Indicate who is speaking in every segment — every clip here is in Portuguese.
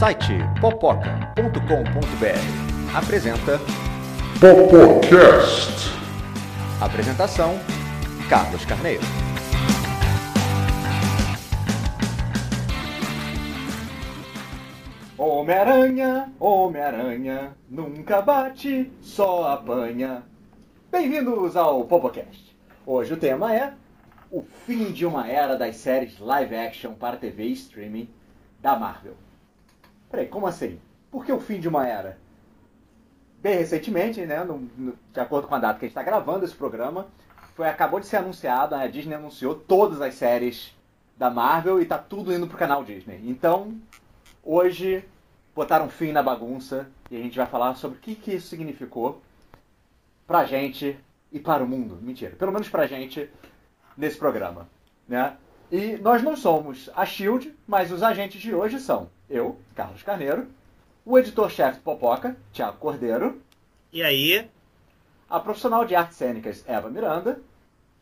Speaker 1: site popoca.com.br apresenta
Speaker 2: Popocast.
Speaker 1: Apresentação Carlos Carneiro. Homem-Aranha, Homem-Aranha, nunca bate, só apanha. Bem-vindos ao Popocast. Hoje o tema é o fim de uma era das séries live action para TV e streaming da Marvel. Peraí, como assim? Por que o fim de uma era? Bem recentemente, né, no- no- de acordo com a data que a gente está gravando esse programa, foi, acabou de ser anunciado, a Disney anunciou todas as séries da Marvel e tá tudo indo pro canal Disney. Então, hoje botaram fim na bagunça e a gente vai falar sobre o que, que isso significou pra gente e para o mundo. Mentira, pelo menos pra gente nesse programa, né? E nós não somos a Shield, mas os agentes de hoje são eu, Carlos Carneiro, o editor-chefe do Popoca, Thiago Cordeiro,
Speaker 3: E aí,
Speaker 1: a profissional de artes cênicas Eva Miranda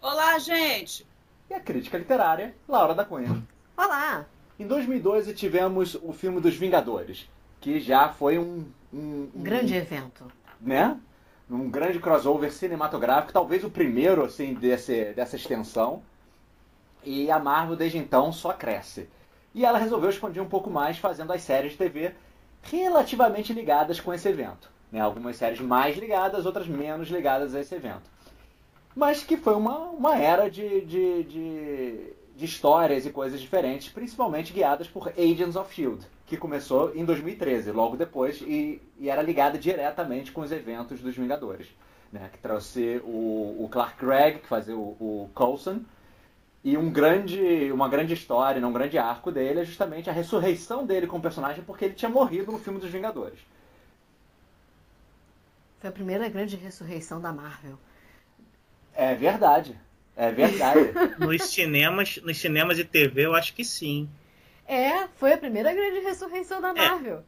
Speaker 4: Olá, gente!
Speaker 1: e a crítica literária Laura da Cunha.
Speaker 5: Olá!
Speaker 1: Em 2012 tivemos o filme dos Vingadores, que já foi um, um, um-
Speaker 5: Grande evento.
Speaker 1: né? Um grande crossover cinematográfico, talvez o primeiro assim desse, dessa extensão. E a Marvel desde então só cresce. E ela resolveu expandir um pouco mais, fazendo as séries de TV relativamente ligadas com esse evento. Né? Algumas séries mais ligadas, outras menos ligadas a esse evento. Mas que foi uma, uma era de, de, de, de histórias e coisas diferentes, principalmente guiadas por Agents of Shield, que começou em 2013, logo depois, e, e era ligada diretamente com os eventos dos Vingadores. Né? Que trouxe o, o Clark Gregg, que fazia o, o Coulson, e um grande, uma grande história, né, um grande arco dele é justamente a ressurreição dele como personagem, porque ele tinha morrido no filme dos Vingadores.
Speaker 5: Foi a primeira grande ressurreição da Marvel.
Speaker 1: É verdade. É verdade.
Speaker 3: nos cinemas, nos cinemas e TV, eu acho que sim.
Speaker 5: É, foi a primeira grande ressurreição da Marvel.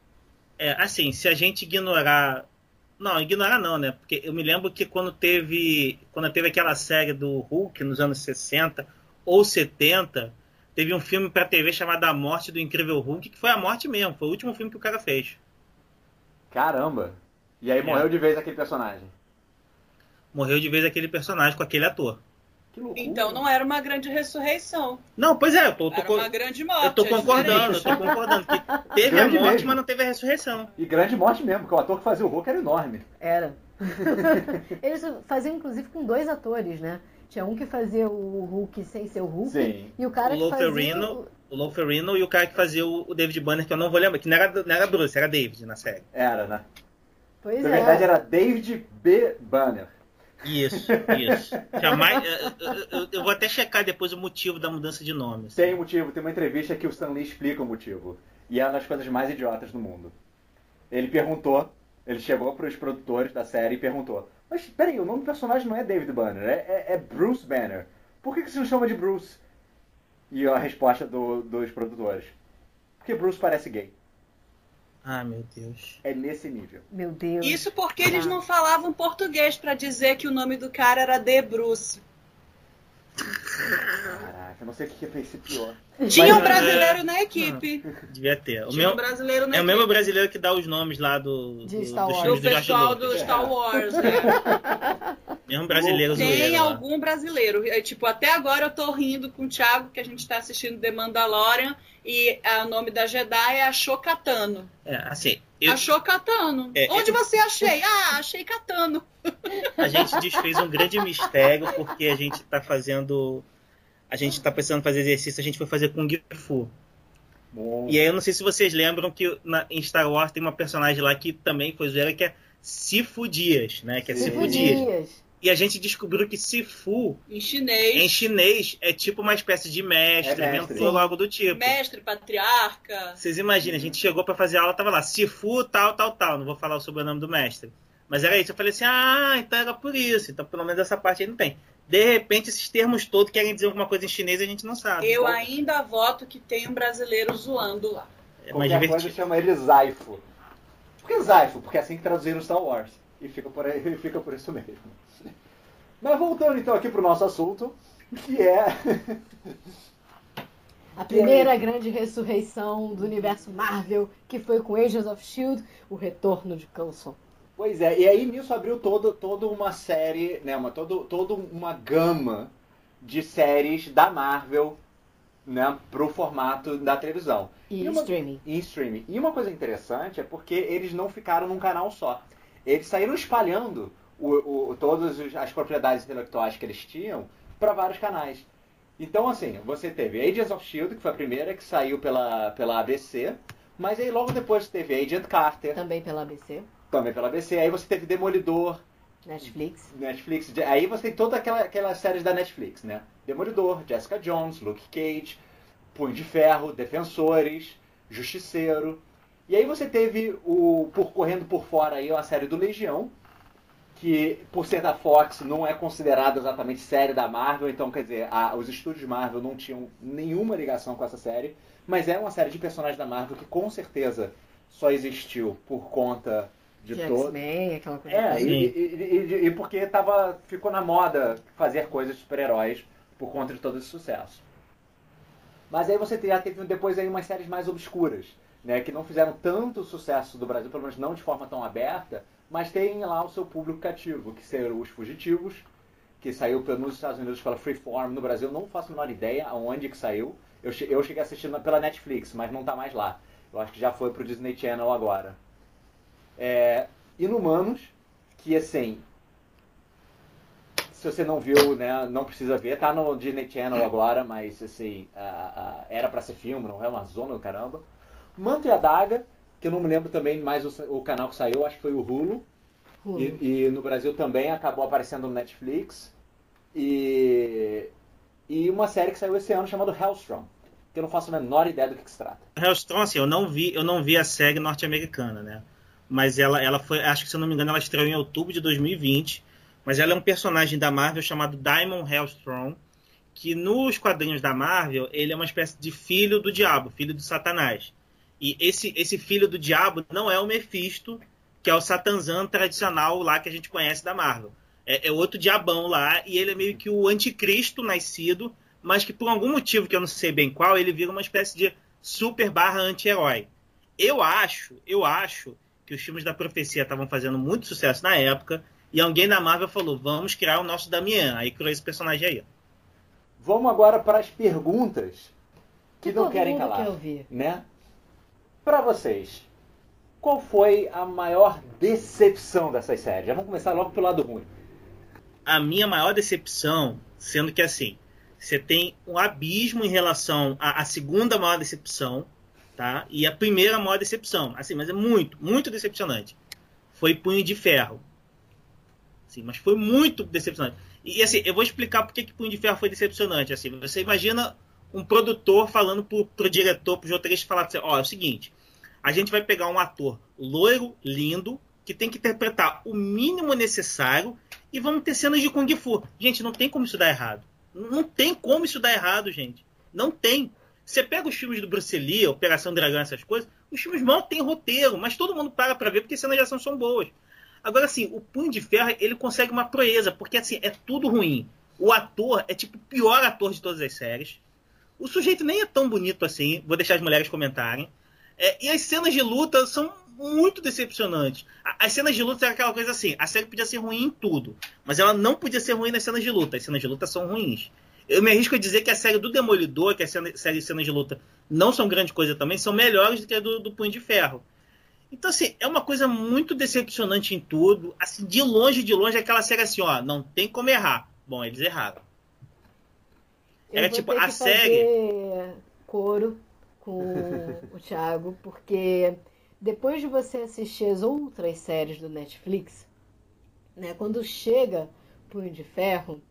Speaker 3: É, assim, se a gente ignorar. Não, ignorar não, né? Porque eu me lembro que quando teve. Quando teve aquela série do Hulk nos anos 60 ou 70, teve um filme pra TV chamado A Morte do Incrível Hulk, que foi a morte mesmo, foi o último filme que o cara fez.
Speaker 1: Caramba. E aí
Speaker 3: É.
Speaker 1: morreu de vez aquele personagem.
Speaker 3: Morreu de vez aquele personagem com aquele ator.
Speaker 4: Então não era uma grande ressurreição,
Speaker 3: Não, pois é, eu tô, tô
Speaker 4: uma grande morte.
Speaker 3: eu tô
Speaker 4: é
Speaker 3: concordando, eu tô concordando. Que teve
Speaker 1: Grande
Speaker 3: a morte,
Speaker 1: mesmo.
Speaker 3: mas não teve a ressurreição.
Speaker 1: E grande morte mesmo, porque o ator que fazia o Hulk era enorme.
Speaker 5: Era. Eles faziam inclusive com dois atores, né? Tinha um que fazia o Hulk sem ser o Hulk.
Speaker 1: Sim.
Speaker 5: E o cara
Speaker 3: O
Speaker 5: que fazia. O-
Speaker 3: O Lou Ferrino e o cara que fazia o David Banner, que eu não vou lembrar, que não era, não era Bruce, era David na série.
Speaker 1: Era, né?
Speaker 5: Pois
Speaker 1: Na
Speaker 5: é.
Speaker 1: verdade era David B. Banner.
Speaker 3: Isso, isso. Jamais, eu, eu- eu- eu vou até checar depois o motivo da mudança de nome. assim.
Speaker 1: Tem um motivo, tem uma entrevista que o Stan Lee explica o motivo. E é uma das coisas mais idiotas do mundo. Ele perguntou, ele chegou para os produtores da série e perguntou: Mas peraí, o nome do personagem não é David Banner, é, é- é Bruce Banner. Por que, que você não chama de Bruce? E a resposta do- dos produtores: Porque Bruce parece gay.
Speaker 3: Ah, meu Deus.
Speaker 1: É nesse nível.
Speaker 5: Meu Deus.
Speaker 4: Isso porque eles não falavam português pra dizer que o nome do cara era De Bruce.
Speaker 1: Caraca, eu não sei o que fez esse pior.
Speaker 4: Tinha um
Speaker 3: Mas,
Speaker 4: brasileiro na equipe.
Speaker 3: Devia ter. O
Speaker 4: Tinha
Speaker 3: meu,
Speaker 4: um brasileiro na
Speaker 3: é o mesmo
Speaker 4: equipe.
Speaker 3: brasileiro que dá os nomes lá do,
Speaker 5: De
Speaker 3: do,
Speaker 5: Star
Speaker 3: dos
Speaker 5: Wars.
Speaker 4: Do
Speaker 3: do
Speaker 4: pessoal do
Speaker 3: Lucas.
Speaker 4: Star Wars, né?
Speaker 3: Mesmo brasileiro
Speaker 4: Tem
Speaker 3: zoeiro lá.
Speaker 4: algum brasileiro. É, tipo, até agora eu tô rindo com o Thiago, que a gente tá assistindo The Mandalorian, e ah, o nome da Jedi é Achou Katano.
Speaker 3: É, assim, eu-
Speaker 4: Achou Katano.
Speaker 3: É,
Speaker 4: Onde
Speaker 3: eu-
Speaker 4: você achei? Ah, achei Katano.
Speaker 3: a gente desfez um grande mistério porque a gente tá fazendo. A gente tá precisando fazer exercício, a gente foi fazer Kung Fu.
Speaker 1: Bom,
Speaker 3: E aí eu não sei se vocês lembram que na, em Star Wars tem uma personagem lá que também foi zoeira, que é Sifu Dias, né? Que é. Sifu
Speaker 5: Cinco
Speaker 3: Dias.
Speaker 5: dias.
Speaker 3: E a gente descobriu que Sifu,
Speaker 4: Em chinês.
Speaker 3: em chinês, é tipo uma espécie de mestre,
Speaker 1: É mestre.
Speaker 3: mentor, algo do tipo.
Speaker 4: Mestre, patriarca.
Speaker 3: Vocês imaginem, a gente chegou pra fazer aula, tava lá, Sifu, tal, tal, tal. Não vou falar o sobrenome do mestre. Mas era isso. Eu falei assim, ah, então era por isso. Então pelo menos essa parte aí não tem. De repente, esses termos todos querem dizer alguma coisa em chinês e a gente não sabe.
Speaker 4: Eu
Speaker 3: Então,
Speaker 4: ainda voto que tem um brasileiro zoando lá.
Speaker 3: é mais
Speaker 1: qualquer coisa
Speaker 3: divertido.
Speaker 1: chama ele Zaifo. Por que Zaifo? Porque é assim que traduziram Star Wars. E fica por, aí, fica por isso mesmo. Mas voltando então aqui pro nosso assunto, que é
Speaker 5: A primeira grande ressurreição do universo Marvel, que foi com Agents of Shield, o retorno de Coulson.
Speaker 1: Pois é, e aí nisso abriu todo, toda uma série, né, uma, todo, toda uma gama de séries da Marvel né, pro formato da televisão.
Speaker 5: E,
Speaker 1: uma,
Speaker 5: streaming.
Speaker 1: E streaming. E uma coisa interessante é porque eles não ficaram num canal só. Eles saíram espalhando o, o, todas as propriedades intelectuais que eles tinham para vários canais. Então, assim, você teve Agents of S.H.I.E.L.D., que foi a primeira que saiu pela, pela ABC, mas aí logo depois teve Agent Carter.
Speaker 5: Também pela ABC.
Speaker 1: Também pela ABC. Aí você teve Demolidor.
Speaker 5: Netflix.
Speaker 1: Netflix. Aí você tem toda aquela, aquelas séries da Netflix, né? Demolidor, Jessica Jones, Luke Cage, Punho de Ferro, Defensores, Justiceiro. E aí você teve o por correndo por fora aí a série do Legião, que por ser da Fox não é considerada exatamente série da Marvel, então quer dizer, a, os estúdios Marvel não tinham nenhuma ligação com essa série, mas é uma série de personagens da Marvel que com certeza só existiu por conta de,
Speaker 5: de
Speaker 1: todo.
Speaker 5: X-Men, aquela coisa.
Speaker 1: É, e, e, e, e, porque tava, ficou na moda fazer coisas de super-heróis por conta de todo esse sucesso. Mas aí você já teve depois aí umas séries mais obscuras, né, que não fizeram tanto sucesso do Brasil, pelo menos não de forma tão aberta, mas tem lá o seu público cativo, que seriam os Fugitivos, que saiu nos Estados Unidos pela Freeform, no Brasil não faço a menor ideia aonde que saiu. Eu, eu cheguei assistindo pela Netflix, mas não está mais lá. Eu acho que já foi pro Disney Channel agora. É, Inumanos, que assim, se você não viu, né, não precisa ver, tá no Disney Channel agora, mas assim, era para ser filme, não é uma zona do caramba. Manto e Adaga, que eu não me lembro também mais o, o canal que saiu, acho que foi o Hulu.
Speaker 5: Hulu.
Speaker 1: E, e, no Brasil também acabou aparecendo no Netflix. E, e uma série que saiu esse ano chamada Hellstrom, que eu não faço a menor ideia do que, que se trata.
Speaker 3: Hellstrom, assim, eu não vi, eu não vi a série norte-americana, né? Mas ela, ela foi, acho que se eu não me engano, ela estreou em outubro de 2020. Mas ela é um personagem da Marvel chamado Diamond Hellstrom, que nos quadrinhos da Marvel ele é uma espécie de filho do diabo, filho do Satanás. E esse, esse filho do diabo não é o Mephisto, que é o Satanzan tradicional lá que a gente conhece da Marvel. É, é, outro diabão lá, e ele é meio que o anticristo nascido, mas que por algum motivo que eu não sei bem qual, ele vira uma espécie de super barra anti-herói. Eu acho, eu acho que os filmes da profecia estavam fazendo muito sucesso na época, e alguém da Marvel falou: vamos criar o nosso Damian. Aí criou esse personagem aí.
Speaker 1: Vamos agora para as perguntas que,
Speaker 5: que
Speaker 1: não querem calar.
Speaker 5: quer ouvir.
Speaker 1: Né? Para vocês, qual foi a maior decepção dessas séries? Já vamos começar logo pelo lado ruim.
Speaker 3: A minha maior decepção, sendo que assim, você tem um abismo em relação à, à segunda maior decepção, tá? E a primeira maior decepção, assim, mas é muito, muito decepcionante. Foi Punho de Ferro. Sim, mas foi muito decepcionante. E assim, eu vou explicar por que, Punho de Ferro foi decepcionante. Assim, você imagina um produtor falando pro, pro diretor, pro roteirista, falar assim, ó, é o seguinte, a gente vai pegar um ator loiro, lindo, que tem que interpretar o mínimo necessário e vamos ter cenas de Kung Fu. Gente, não tem como isso dar errado. Não tem como isso dar errado, gente. Não tem. Você pega os filmes do Bruce Lee, Operação Dragão, essas coisas, os filmes mal têm roteiro, mas todo mundo para pra ver porque cenas de ação são boas. Agora, assim, o Punho de Ferro, ele consegue uma proeza, porque, assim, é tudo ruim. O ator é, tipo, o pior ator de todas as séries. O sujeito nem é tão bonito assim, vou deixar as mulheres comentarem. É, e as cenas de luta são muito decepcionantes. As cenas de luta é aquela coisa assim, a série podia ser ruim em tudo, mas ela não podia ser ruim nas cenas de luta. As cenas de luta são ruins. Eu me arrisco a dizer que a série do Demolidor, que a série de cenas de luta não são grande coisa também, são melhores do que a do, do Punho de Ferro. Então, assim, é uma coisa muito decepcionante em tudo. Assim, de longe, de longe, aquela série assim, ó, não tem como errar. Bom, eles erraram.
Speaker 5: Era tipo, a série. coro com o Thiago, porque depois de você assistir as outras séries do Netflix, né, quando chega Punho de Ferro,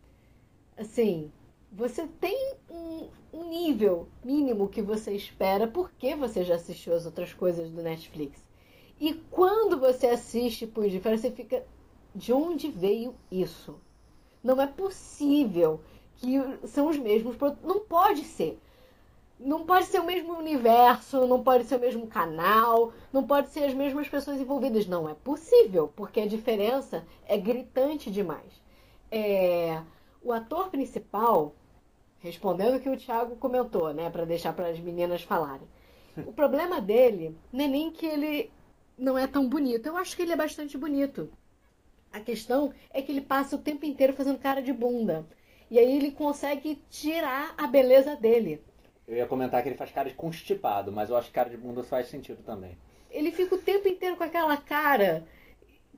Speaker 5: assim, você tem um, um, nível mínimo que você espera porque você já assistiu as outras coisas do Netflix. E quando você assiste Punho de Ferro, você fica. De onde veio isso? Não é possível que são os mesmos produtos. Não pode ser. Não pode ser o mesmo universo, não pode ser o mesmo canal, não pode ser as mesmas pessoas envolvidas. Não é possível, porque a diferença é gritante demais. É... O ator principal respondendo o que o Thiago comentou, né, para deixar para as meninas falarem. O problema dele não é nem que ele não é tão bonito. Eu acho que ele é bastante bonito. A questão é que ele passa o tempo inteiro fazendo cara de bunda. E aí ele consegue tirar a beleza dele.
Speaker 1: Eu ia comentar que ele faz cara de constipado, mas eu acho que cara de bunda faz sentido também.
Speaker 5: Ele fica o tempo inteiro com aquela cara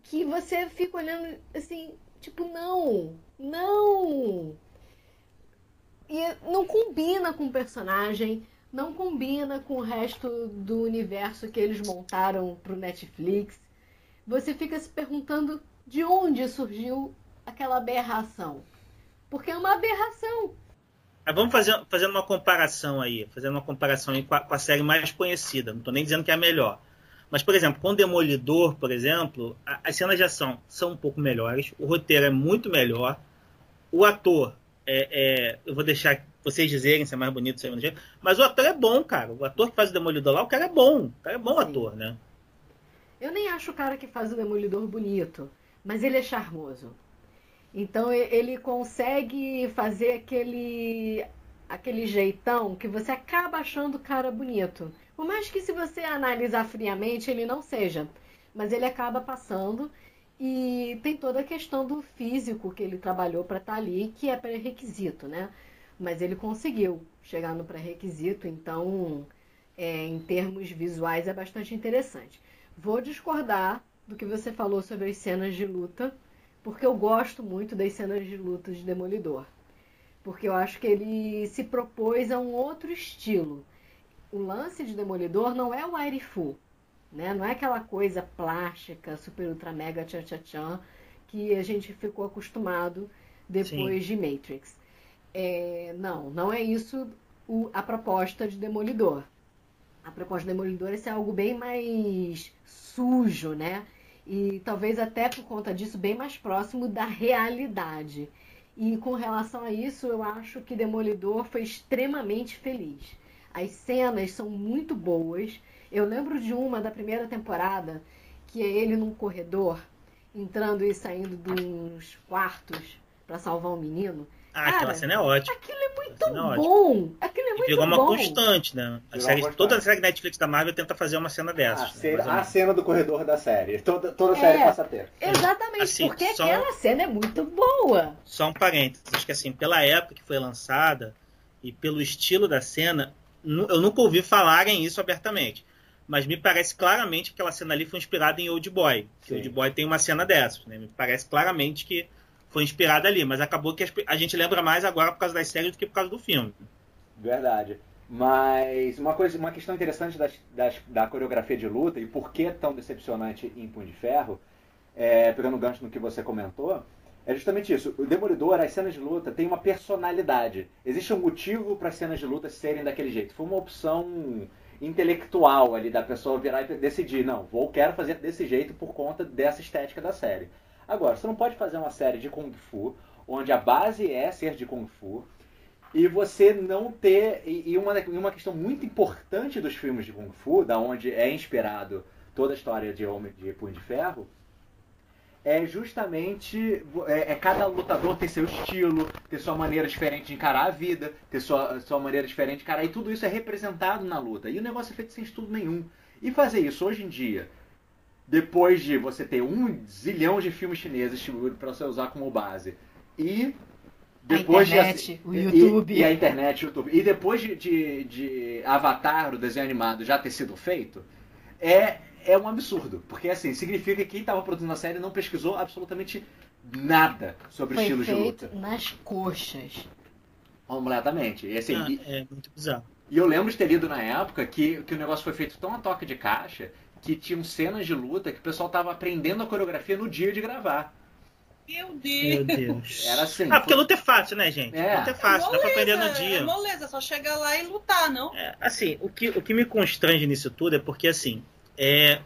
Speaker 5: que você fica olhando assim, tipo, não, não. E não combina com o personagem, não combina com o resto do universo que eles montaram pro Netflix. Você fica se perguntando de onde surgiu aquela aberração. Porque é uma aberração.
Speaker 3: Mas vamos fazer fazendo uma comparação aí, fazendo uma comparação aí com a, com a série mais conhecida. Não estou nem dizendo que é a melhor. Mas, por exemplo, com Demolidor, por exemplo, a, as cenas de ação são um pouco melhores, o roteiro é muito melhor, o ator é, é, eu vou deixar vocês dizerem se é mais bonito, se é menos jeito, mas o ator é bom, cara. O ator que faz o Demolidor lá, o cara é bom. O cara é bom Sim. ator, né?
Speaker 5: Eu nem acho o cara que faz o Demolidor bonito, mas ele é charmoso. Então ele consegue fazer aquele aquele jeitão que você acaba achando o cara bonito. Por mais que se você analisar friamente ele não seja, mas ele acaba passando e tem toda a questão do físico que ele trabalhou para estar tá ali, que é pré-requisito, né? Mas ele conseguiu chegar no pré-requisito, então é, em termos visuais é bastante interessante. Vou discordar do que você falou sobre as cenas de luta, porque eu gosto muito das cenas de luta de Demolidor. Porque eu acho que ele se propôs a um outro estilo. O lance de Demolidor não é o aire full, né? Não é aquela coisa plástica, super ultra mega tchan tchan tchan que a gente ficou acostumado depois Sim. de Matrix. É, não, não é isso o, a proposta de Demolidor. A proposta de Demolidor é ser algo bem mais sujo, né? E talvez até por conta disso bem mais próximo da realidade. E com relação a isso, eu acho que Demolidor foi extremamente feliz. As cenas são muito boas. Eu lembro de uma da primeira temporada, que é ele num corredor, entrando e saindo de uns quartos para salvar um menino.
Speaker 3: Ah, Cara, aquela cena é ótima.
Speaker 5: Aquilo é muito é bom. Aquilo é muito
Speaker 3: Virou
Speaker 5: uma
Speaker 3: bom. constante, né? A série, uma toda a série Netflix da Marvel tenta fazer uma cena dessas.
Speaker 1: A, né? a cena do corredor da série. Toda, toda série é, passa a ter.
Speaker 5: Exatamente, assim, porque aquela cena é muito boa.
Speaker 3: Só um parênteses, acho que assim, pela época que foi lançada e pelo estilo da cena, eu nunca ouvi falarem isso abertamente. Mas me parece claramente que aquela cena ali foi inspirada em Old Boy. Que Old Boy tem uma cena dessas, né? Me parece claramente que foi inspirada ali, mas acabou que a gente lembra mais agora por causa das séries do que por causa do filme.
Speaker 1: Verdade. Mas uma coisa, uma questão interessante das, das, da coreografia de luta e por que tão decepcionante em Punho de Ferro, é, pegando o gancho no que você comentou, é justamente isso. O Demolidor, as cenas de luta têm uma personalidade. Existe um motivo para as cenas de luta serem daquele jeito. Foi uma opção intelectual ali da pessoa virar e decidir, não, vou quero fazer desse jeito por conta dessa estética da série. Agora, você não pode fazer uma série de Kung Fu, onde a base é ser de Kung Fu, e você não ter. E uma, uma questão muito importante dos filmes de Kung Fu, da onde é inspirado toda a história de Homem de Punho de Ferro, é justamente é, é, cada lutador ter seu estilo, ter sua maneira diferente de encarar a vida, ter sua, sua maneira diferente de encarar, e tudo isso é representado na luta. E o negócio é feito sem estudo nenhum. E fazer isso hoje em dia, depois de você ter um zilhão de filmes chineses para você usar como base, e depois
Speaker 5: a internet, de, o YouTube.
Speaker 1: E, e, a internet, o YouTube. E depois de, de, de, Avatar, o desenho animado, já ter sido feito, é, é um absurdo. Porque assim, significa que quem estava produzindo a série não pesquisou absolutamente nada sobre
Speaker 5: Foi
Speaker 1: estilos
Speaker 5: de
Speaker 1: luta.
Speaker 5: Nas coxas.
Speaker 1: Completamente. E, assim,
Speaker 3: ah, é muito bizarro.
Speaker 1: E eu lembro de ter lido na época que, que o negócio foi feito tão a toque de caixa que tinham cenas de luta que o pessoal tava aprendendo a coreografia no dia de gravar.
Speaker 4: Meu Deus. Meu Deus.
Speaker 1: Era assim.
Speaker 3: Ah, porque luta é fácil, né, gente? É. Luta é fácil, é moleza, dá pra aprender no dia.
Speaker 4: É moleza, só chegar lá e lutar, não?
Speaker 3: É, assim, o que, o que me constrange nisso tudo é porque, assim, é,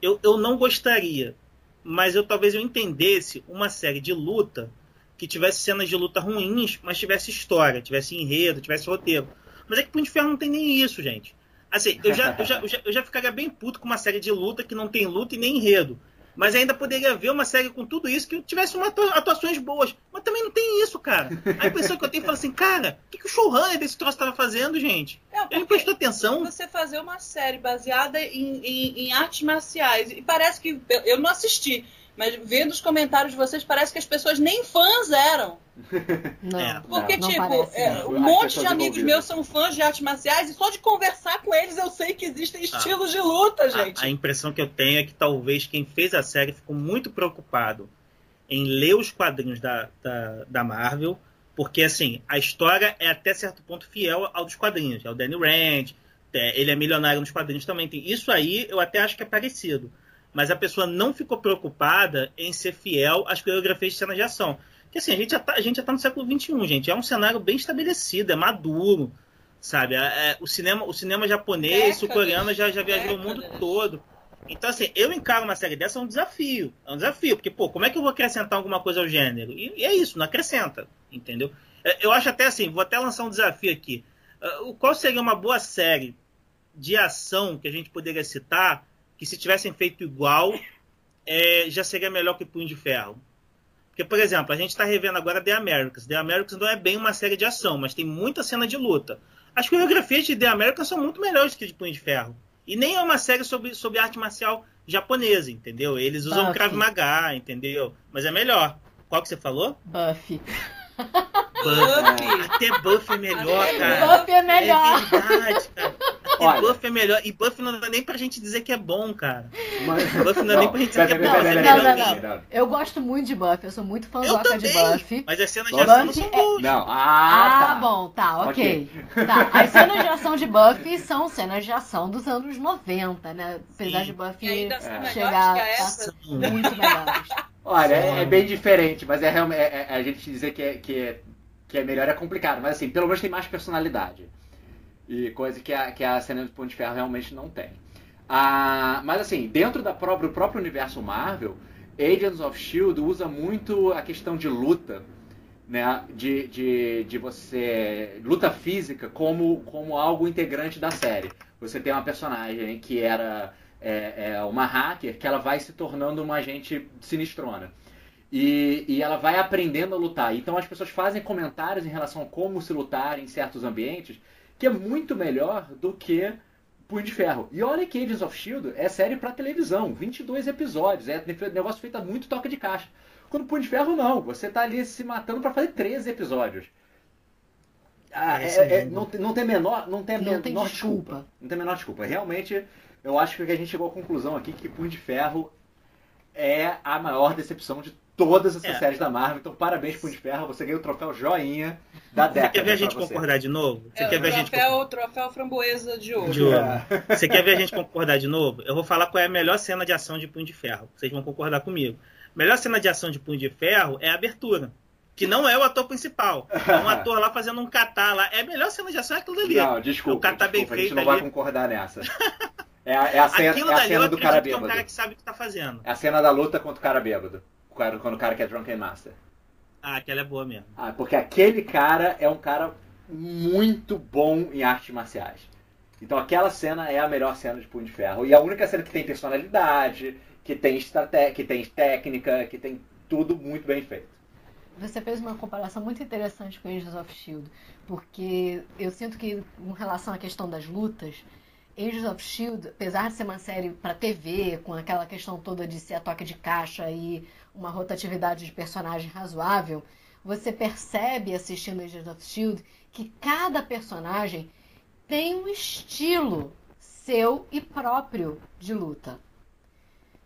Speaker 3: eu, eu não gostaria, mas eu talvez eu entendesse uma série de luta que tivesse cenas de luta ruins, mas tivesse história, tivesse enredo, tivesse roteiro. Mas é que Punho de Ferro não tem nem isso, gente. Assim, eu já, eu, já, eu, já, eu já ficaria bem puto com uma série de luta que não tem luta e nem enredo. Mas ainda poderia ver uma série com tudo isso que tivesse uma atuações boas. Mas também não tem isso, cara. A impressão que eu tenho é assim, cara, o que, que o showrunner desse troço estava fazendo, gente? É, Ele prestou atenção.
Speaker 4: Você fazer uma série baseada em, em, em artes marciais. E parece que. Eu não assisti mas vendo os comentários de vocês, parece que as pessoas nem fãs eram.
Speaker 5: Não, é.
Speaker 4: Porque,
Speaker 5: não,
Speaker 4: tipo,
Speaker 5: não
Speaker 4: é, um monte de amigos meus são fãs de artes marciais e só de conversar com eles eu sei que existem ah. estilos ah, de luta, gente.
Speaker 3: A, a, impressão que eu tenho é que talvez quem fez a série ficou muito preocupado em ler os quadrinhos da, da, da Marvel, porque, assim, a história é até certo ponto fiel ao dos quadrinhos. É o Danny Rand, é, ele é milionário nos quadrinhos também. Tem isso aí, eu até acho que é parecido mas a pessoa não ficou preocupada em ser fiel às coreografias de cena de ação. Porque assim, a gente já tá, a gente já tá no século XXI, gente. É um cenário bem estabelecido, é maduro, sabe? É, é o, cinema, o cinema japonês, o coreano já, já viajou o mundo todo. Então, assim, eu encaro uma série dessa é um desafio. É um desafio, porque, pô, como é que eu vou acrescentar alguma coisa ao gênero? E, e é isso, não acrescenta, entendeu? É, eu acho até assim, vou até lançar um desafio aqui. Uh, qual seria uma boa série de ação que a gente poderia citar que se tivessem feito igual, é, já seria melhor que Punho de Ferro. Porque, por exemplo, a gente está revendo agora The Americans. The Americans não é bem uma série de ação, mas tem muita cena de luta. As coreografias de The Americans são muito melhores que de Punho de Ferro. E nem é uma série sobre, sobre arte marcial japonesa, entendeu? Eles usam Buffy. Krav Maga, entendeu? Mas é melhor. Qual que você falou?
Speaker 5: Buffy.
Speaker 3: Buffy. Até Buffy é melhor, cara.
Speaker 5: Buffy é melhor.
Speaker 3: É verdade, cara. Olha, Buff é melhor. E Buff não dá nem pra gente dizer que é bom, cara. Mas... Buff não dá nem pra gente dizer que é bom.
Speaker 5: Não, não, não, Eu gosto muito de Buff. Eu sou muito fãzoca de Buff.
Speaker 3: Mas as cenas de ação não são boas.
Speaker 1: Não. Ah,
Speaker 5: ah tá. bom. Tá, ok. okay. Tá. As cenas de ação de Buff são cenas de ação dos anos 90, né? Apesar Sim. de Buff chegar... Tá muito melhores.
Speaker 1: Olha, é, é, bem diferente, mas é realmente é, é, a gente dizer que é, que, é, que é melhor é complicado. Mas assim, pelo menos tem mais personalidade. E coisa que a, que a cena do Ponte de Ferro realmente não tem. Ah, mas assim, dentro da própria, do próprio universo Marvel, Agents of S.H.I.E.L.D. usa muito a questão de luta, né? De, de, de você... luta física como, como algo integrante da série. Você tem uma personagem que era é, é uma hacker, que ela vai se tornando uma agente sinistrona. E, e, ela vai aprendendo a lutar. Então as pessoas fazem comentários em relação a como se lutar em certos ambientes que é muito melhor do que Punho de Ferro. E olha que Agents of S.H.I.E.L.D. é série para televisão, 22 episódios, é negócio feito a muito toque de caixa. Quando Punho de Ferro não, você tá ali se matando para fazer 13 episódios. Ah, é, é, é não, não tem menor, não tem
Speaker 5: não
Speaker 1: menor
Speaker 5: tem desculpa. desculpa.
Speaker 1: Não tem menor desculpa. Realmente, eu acho que a gente chegou à conclusão aqui que Punho de Ferro é a maior decepção de todas essas é. séries da Marvel. Então, parabéns, Punho de Ferro. Você ganhou o troféu joinha da década.
Speaker 3: Você quer ver a gente concordar de novo? Você
Speaker 4: é,
Speaker 3: quer ver
Speaker 4: a
Speaker 3: gente
Speaker 4: troféu, troféu framboesa de ouro. De
Speaker 3: ouro. É. Você quer ver a gente concordar de novo? Eu vou falar qual é a melhor cena de ação de Punho de Ferro. Vocês vão concordar comigo. A melhor cena de ação de Punho de Ferro é a abertura. Que não é o ator principal. É um ator lá fazendo um catar lá. É a melhor cena de ação é aquilo ali.
Speaker 1: Não, desculpa. O catar bem feito. A gente não ali. vai concordar nessa. É a, é a cena, é a cena do cara bêbado.
Speaker 3: É um cara que sabe o que tá fazendo.
Speaker 1: É a cena da luta contra o cara bêbado. Quando o cara quer Drunken Master.
Speaker 3: Ah, aquela é boa mesmo.
Speaker 1: Ah, porque aquele cara é um cara muito bom em artes marciais. Então aquela cena é a melhor cena de Punho de Ferro. E a única cena que tem personalidade, que tem estratégia, que tem técnica, que tem tudo muito bem feito.
Speaker 5: Você fez uma comparação muito interessante com Agents of Shield, porque eu sinto que em relação à questão das lutas, Agents of Shield, apesar de ser uma série para TV, com aquela questão toda de ser a toque de caixa e uma rotatividade de personagem razoável, você percebe assistindo Agents of Shield que cada personagem tem um estilo seu e próprio de luta.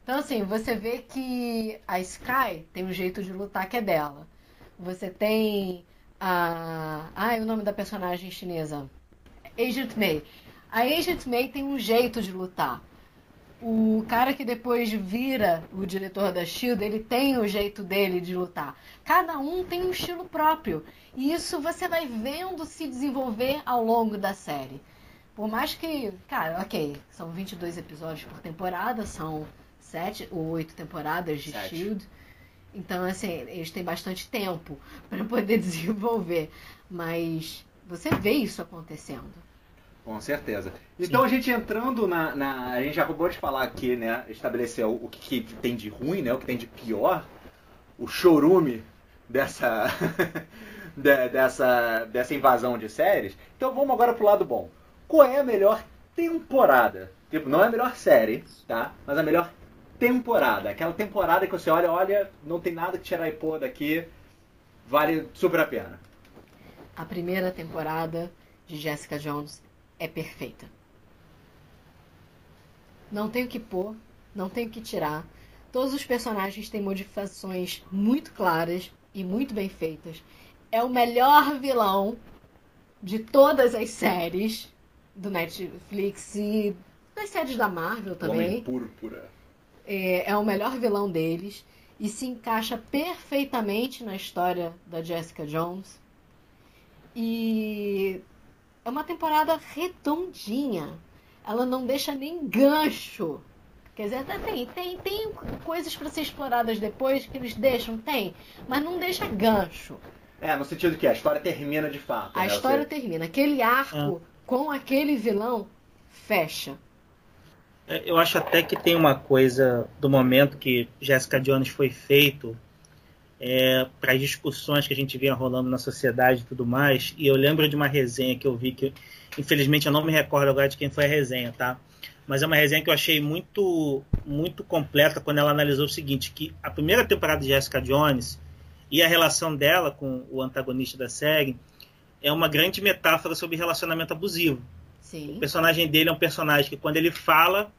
Speaker 5: Então assim, você vê que a Sky tem um jeito de lutar que é dela. Você tem a. É o nome da personagem chinesa. Agent May. A Agent May tem um jeito de lutar. O cara que depois vira o diretor da Shield, ele tem o jeito dele de lutar. Cada um tem um estilo próprio. E isso você vai vendo se desenvolver ao longo da série. Por mais que, cara, ok, são 22 episódios por temporada, são sete ou oito temporadas de Sete. Shield. Então, assim, eles têm bastante tempo para poder desenvolver. Mas você vê isso acontecendo.
Speaker 1: Com certeza. Então Sim. a gente entrando na, na, A gente já acabou de falar aqui, né? Estabeleceu o que, que tem de ruim, né? O que tem de pior. O chorume dessa. de, dessa, dessa invasão de séries. Então vamos agora pro lado bom. Qual é a melhor temporada? Tipo, não é a melhor série, tá? Mas a melhor temporada. Aquela temporada que você olha, olha, não tem nada que tirar e pôr daqui. Vale super a pena.
Speaker 5: A primeira temporada de Jessica Jones é perfeita. Não tem o que pôr, não tem o que tirar. Todos os personagens têm modificações muito claras e muito bem feitas. É o melhor vilão de todas as séries do Netflix e das séries da Marvel também.
Speaker 1: Homem Púrpura.
Speaker 5: É, é o melhor vilão deles e se encaixa perfeitamente na história da Jessica Jones. E é uma temporada redondinha. Ela não deixa nem gancho. Quer dizer, até tem, tem, tem coisas para ser exploradas depois que eles deixam, tem, mas não deixa gancho.
Speaker 1: É, no sentido que a história termina de fato.
Speaker 5: A
Speaker 1: né?
Speaker 5: história Você... termina. Aquele arco é. com aquele vilão fecha.
Speaker 3: É, eu acho até que tem uma coisa do momento que Jessica Jones foi feito é, para as discussões que a gente via rolando na sociedade e tudo mais. E eu lembro de uma resenha que eu vi que, infelizmente, eu não me recordo agora de quem foi a resenha, tá? Mas é uma resenha que eu achei muito, muito completa quando ela analisou o seguinte: que a primeira temporada de Jessica Jones e a relação dela com o antagonista da série é uma grande metáfora sobre relacionamento abusivo.
Speaker 5: Sim.
Speaker 3: O personagem dele é um personagem que, quando ele fala,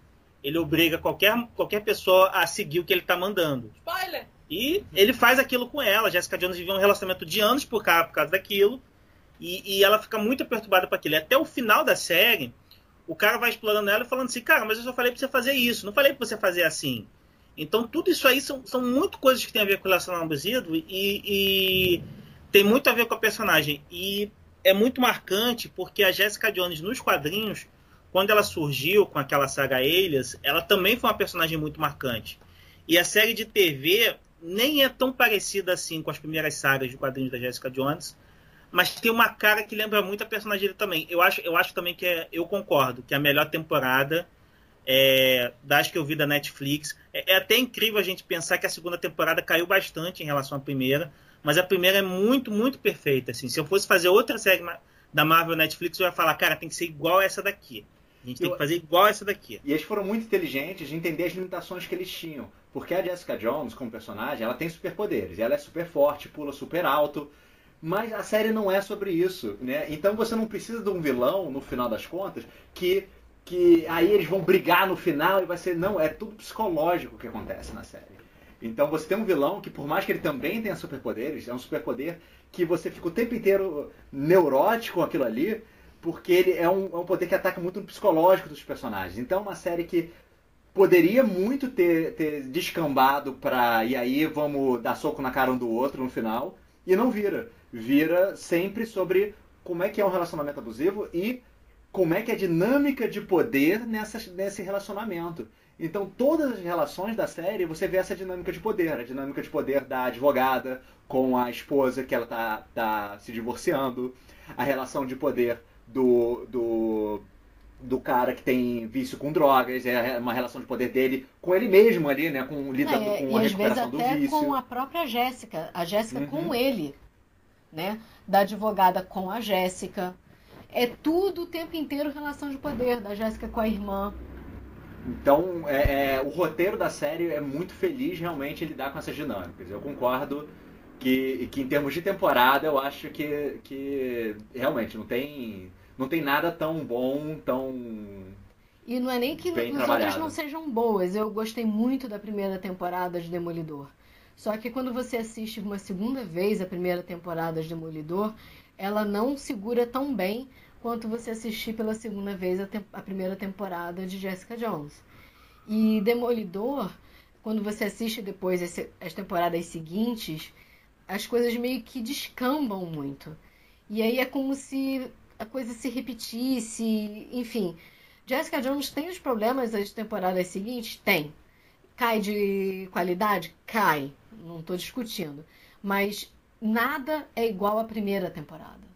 Speaker 3: ele obriga qualquer, qualquer pessoa a seguir o que ele está mandando.
Speaker 4: Spoiler!
Speaker 3: E ele faz aquilo com ela. Jessica Jones viveu um relacionamento de anos por causa, por causa daquilo. E, e ela fica muito perturbada com aquilo. E até o final da série, o cara vai explorando ela e falando assim: Cara, mas eu só falei pra você fazer isso. Não falei pra você fazer assim. Então, tudo isso aí são, são muito coisas que tem a ver com relacionamento abusivo e, e tem muito a ver com a personagem. E é muito marcante porque a Jessica Jones nos quadrinhos, quando ela surgiu com aquela saga Elias, ela também foi uma personagem muito marcante. E a série de TV nem é tão parecida assim com as primeiras sagas de quadrinhos da Jessica Jones, mas tem uma cara que lembra muito a personagem dele também. Eu acho, eu acho também que é, eu concordo que é a melhor temporada é, das que eu vi da Netflix. É, é, até incrível a gente pensar que a segunda temporada caiu bastante em relação à primeira, mas a primeira é muito, muito perfeita. Assim. Se eu fosse fazer outra série da Marvel Netflix, eu ia falar, cara, tem que ser igual essa daqui. A gente tem que fazer igual essa daqui.
Speaker 1: E eles foram muito inteligentes de entender as limitações que eles tinham. Porque a Jessica Jones, como personagem, ela tem superpoderes. Ela é super forte, pula super alto. Mas a série não é sobre isso, né? Então você não precisa de um vilão, no final das contas, que, que aí eles vão brigar no final e vai ser... Não, é tudo psicológico que acontece na série. Então você tem um vilão que, por mais que ele também tenha superpoderes, é um superpoder que você fica o tempo inteiro neurótico com aquilo ali, porque ele é um, é um poder que ataca muito no psicológico dos personagens. Então, é uma série que poderia muito ter, ter descambado pra. E aí vamos dar soco na cara um do outro no final. E não vira. Vira sempre sobre como é que é um relacionamento abusivo e como é que é a dinâmica de poder nessa, nesse relacionamento. Então, todas as relações da série, você vê essa dinâmica de poder. A dinâmica de poder da advogada com a esposa que ela tá, tá se divorciando. A relação de poder do, do, do cara que tem vício com drogas, é uma relação de poder dele com ele mesmo ali, né? Com, lidando é, com a recuperação do vício.
Speaker 5: com a própria Jéssica, a Jéssica uhum. com ele, né? Da advogada com a Jéssica. É tudo o tempo inteiro relação de poder, da Jéssica com a irmã.
Speaker 1: Então, é, é, o roteiro da série é muito feliz realmente em lidar com essas dinâmicas. Eu concordo que, que em termos de temporada, eu acho que, que realmente não tem não tem nada tão bom, tão.
Speaker 5: E não é nem que as outras não sejam boas. Eu gostei muito da primeira temporada de Demolidor. Só que quando você assiste uma segunda vez a primeira temporada de Demolidor, ela não segura tão bem quanto você assistir pela segunda vez a, a primeira temporada de Jessica Jones. E Demolidor, quando você assiste depois esse, as temporadas seguintes, as coisas meio que descambam muito. E aí é como se a coisa se repetisse, enfim. Jessica Jones tem os problemas das temporadas seguintes? Tem. Cai de qualidade? Cai. Não estou discutindo. Mas nada é igual à primeira temporada.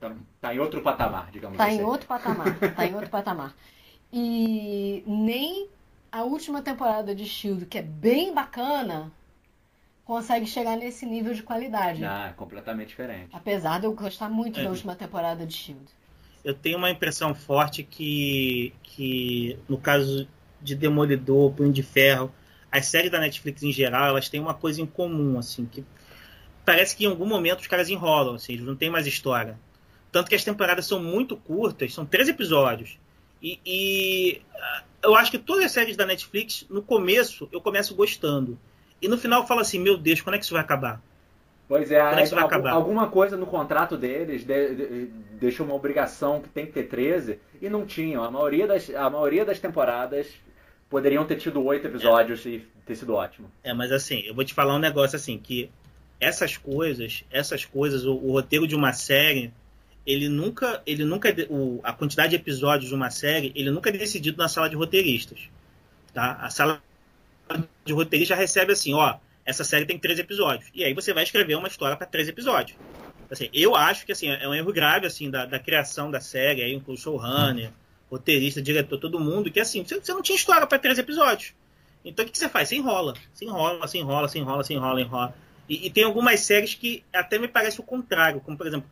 Speaker 1: Tá, tá em outro patamar, digamos
Speaker 5: tá
Speaker 1: assim.
Speaker 5: Tá em outro patamar. tá em outro patamar. E nem a última temporada de Shield, que é bem bacana, consegue chegar nesse nível de qualidade.
Speaker 1: Ah, completamente diferente.
Speaker 5: Apesar de eu gostar muito é. da última temporada de Shield.
Speaker 3: Eu tenho uma impressão forte que, que no caso de Demolidor, Punho de Ferro, as séries da Netflix em geral, elas têm uma coisa em comum, assim, que parece que em algum momento os caras enrolam, assim, eles não tem mais história. Tanto que as temporadas são muito curtas, são três episódios. E, e, eu acho que todas as séries da Netflix, no começo, eu começo gostando. E no final eu falo assim, meu Deus, quando é que isso vai acabar?
Speaker 1: Pois é, é algum, alguma coisa no contrato deles de, de, deixou uma obrigação que tem que ter 13 e não tinham. A maioria das, a maioria das temporadas poderiam ter tido oito episódios é. e ter sido ótimo.
Speaker 3: É, mas assim, eu vou te falar um negócio assim, que essas coisas, essas coisas, o, o roteiro de uma série, ele nunca, ele nunca, o, a quantidade de episódios de uma série, ele nunca é decidido na sala de roteiristas, tá? A sala de roteirista recebe assim, ó, essa série tem três episódios, e aí você vai escrever uma história para três episódios. Assim, eu acho que assim é um erro grave assim da, da criação da série, aí o showrunner, roteirista, diretor, todo mundo, que assim, você, você não tinha história para três episódios. Então o que, que, você faz? Você enrola, você enrola, você enrola, você enrola, você enrola, enrola. E, e, tem algumas séries que até me parece o contrário, como por exemplo,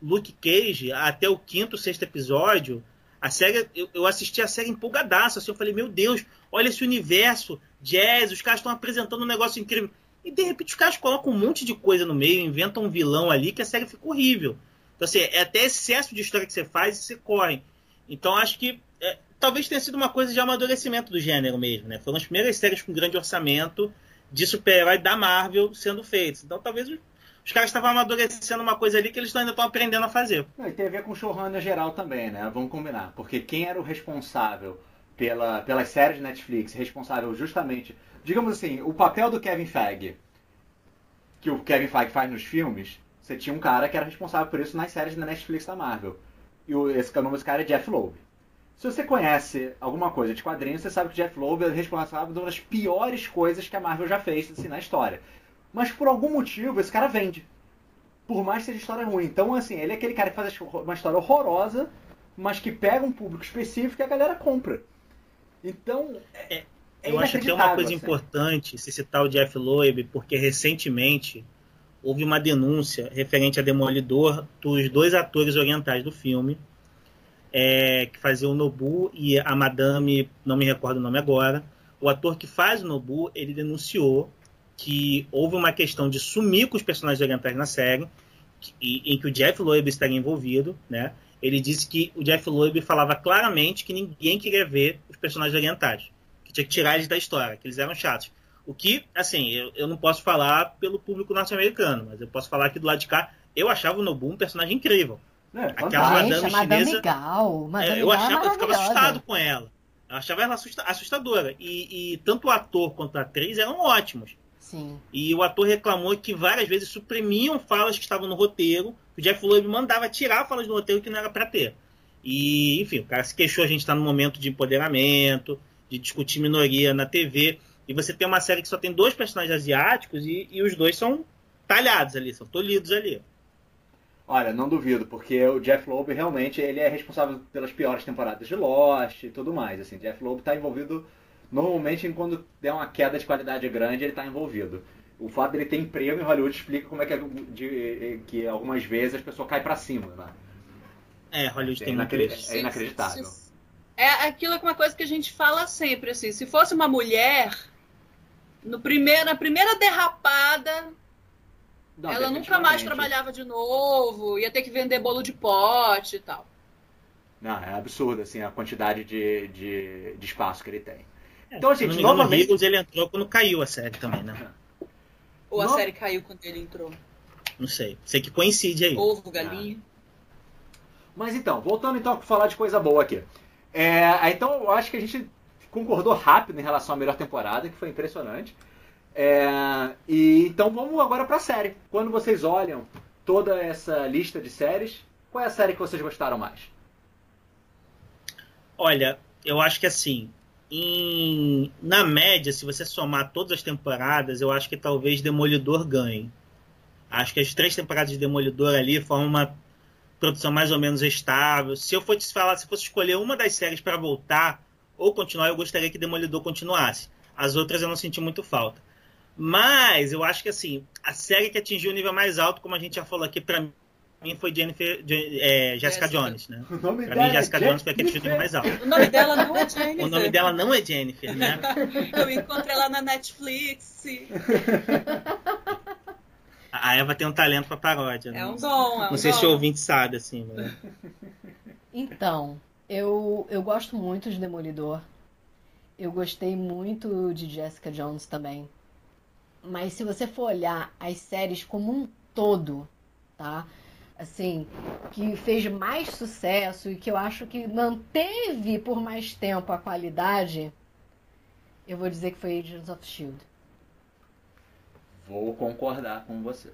Speaker 3: Luke Cage, até o quinto, sexto episódio, a série, eu, eu assisti a série empolgadaço, assim, eu falei, meu Deus, olha esse universo, jazz, os caras estão apresentando um negócio incrível. E de repente os caras colocam um monte de coisa no meio, inventam um vilão ali que a série fica horrível. Então, assim, é até excesso de história que você faz e você corre. Então, acho que é, talvez tenha sido uma coisa de amadurecimento do gênero mesmo, né? Foram as primeiras séries com grande orçamento de super-herói da Marvel sendo feitos. Então talvez os caras estavam amadurecendo uma coisa ali que eles ainda estão aprendendo a fazer.
Speaker 1: E tem a ver com o showrunner geral também, né? Vamos combinar. Porque quem era o responsável pela, pelas séries de Netflix, responsável justamente, digamos assim, o papel do Kevin Feige, que o Kevin Feige faz nos filmes, você tinha um cara que era responsável por isso nas séries da Netflix da Marvel. E o, esse nome desse cara é Jeff Loeb. Se você conhece alguma coisa de quadrinhos, você sabe que Jeff Loeb é responsável por uma das piores coisas que a Marvel já fez assim, na história. Mas por algum motivo esse cara vende. Por mais que seja história ruim. Então, assim, ele é aquele cara que faz uma história horrorosa, mas que pega um público específico e a galera compra. Então. É,
Speaker 3: é eu acho que é uma coisa assim. importante se citar o Jeff Loeb, porque recentemente houve uma denúncia referente a Demolidor dos dois atores orientais do filme é, que fazia o Nobu e a Madame, não me recordo o nome agora. O ator que faz o Nobu, ele denunciou que houve uma questão de sumir com os personagens orientais na série, que, em que o Jeff Loeb estaria envolvido, né? Ele disse que o Jeff Loeb falava claramente que ninguém queria ver os personagens orientais, que tinha que tirar eles da história, que eles eram chatos. O que, assim, eu, eu não posso falar pelo público norte-americano, mas eu posso falar aqui do lado de cá. Eu achava o Nobu um personagem incrível.
Speaker 5: É, Aquela madame chinesa. Legal,
Speaker 3: madame é, eu, achava, eu ficava assustado com ela. Eu achava ela assustadora. E, e, tanto o ator quanto a atriz eram ótimos.
Speaker 5: Sim.
Speaker 3: E o ator reclamou que várias vezes suprimiam falas que estavam no roteiro. O Jeff Loeb mandava tirar falas do roteiro que não era para ter. E, enfim, o cara se queixou, a gente está no momento de empoderamento, de discutir minoria na TV. E você tem uma série que só tem dois personagens asiáticos e, e os dois são talhados ali, são tolhidos ali.
Speaker 1: Olha, não duvido, porque o Jeff Loeb realmente ele é responsável pelas piores temporadas de Lost e tudo mais. Assim, Jeff Loeb está envolvido normalmente quando der uma queda de qualidade grande ele está envolvido. O fato dele ter emprego em Hollywood explica como é que, é de, que algumas vezes as pessoas caem para cima, né?
Speaker 3: É, Hollywood
Speaker 1: é
Speaker 3: tem
Speaker 1: isso. É inacreditável.
Speaker 4: É aquilo que é uma coisa que a gente fala sempre, assim, se fosse uma mulher, no primeiro, na primeira derrapada, não, ela nunca mais trabalhava de novo, ia ter que vender bolo de pote e tal.
Speaker 1: Não, é absurdo, assim, a quantidade de, de, de espaço que ele tem. Então, gente, engano, novamente...
Speaker 3: Heroes, ele entrou quando caiu a série também, né?
Speaker 4: Ou a no... série caiu quando ele entrou?
Speaker 3: Não sei. Sei que coincide aí.
Speaker 4: Ovo, galinha. Ah.
Speaker 1: Mas então, voltando então a falar de coisa boa aqui. É, então, eu acho que a gente concordou rápido em relação à melhor temporada, que foi impressionante. É, e então vamos agora para a série. Quando vocês olham toda essa lista de séries, qual é a série que vocês gostaram mais?
Speaker 3: Olha, eu acho que assim, em, na média, se você somar todas as temporadas, eu acho que talvez Demolidor ganhe. Acho que as três temporadas de Demolidor ali formam uma produção mais ou menos estável. Se eu fosse falar, se fosse escolher uma das séries para voltar ou continuar, eu gostaria que Demolidor continuasse. As outras eu não senti muito falta. Mas eu acho que assim, a série que atingiu o nível mais alto, como a gente já falou aqui, para mim foi Jennifer, é, Jessica Jones, né? O nome pra mim, Jessica é Jones foi a que atingiu o nível mais alto.
Speaker 4: O nome dela não é Jennifer.
Speaker 3: O nome dela não é Jennifer, né?
Speaker 4: eu encontrei ela na Netflix.
Speaker 3: A Eva tem um talento pra paródia.
Speaker 4: É um dom, é um
Speaker 3: Não sei
Speaker 4: dom.
Speaker 3: se o ouvinte sabe, assim. Mas...
Speaker 5: Então, eu, eu gosto muito de Demolidor. Eu gostei muito de Jessica Jones também. Mas se você for olhar as séries como um todo, tá? Assim, que fez mais sucesso e que eu acho que manteve por mais tempo a qualidade, eu vou dizer que foi Agents of Shield.
Speaker 1: Vou concordar com você.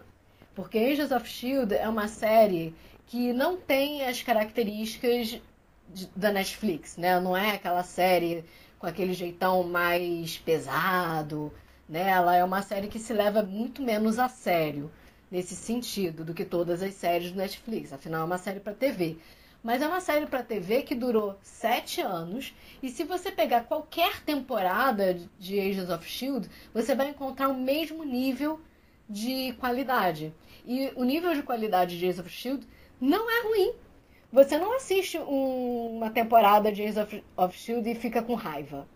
Speaker 5: Porque Agents of Shield é uma série que não tem as características de, da Netflix, né? Não é aquela série com aquele jeitão mais pesado, né? Ela é uma série que se leva muito menos a sério nesse sentido do que todas as séries do Netflix. Afinal, é uma série para TV. Mas é uma série para TV que durou sete anos. E se você pegar qualquer temporada de Agents of Shield, você vai encontrar o mesmo nível de qualidade. E o nível de qualidade de Agents of Shield não é ruim. Você não assiste um, uma temporada de Agents of, of Shield e fica com raiva,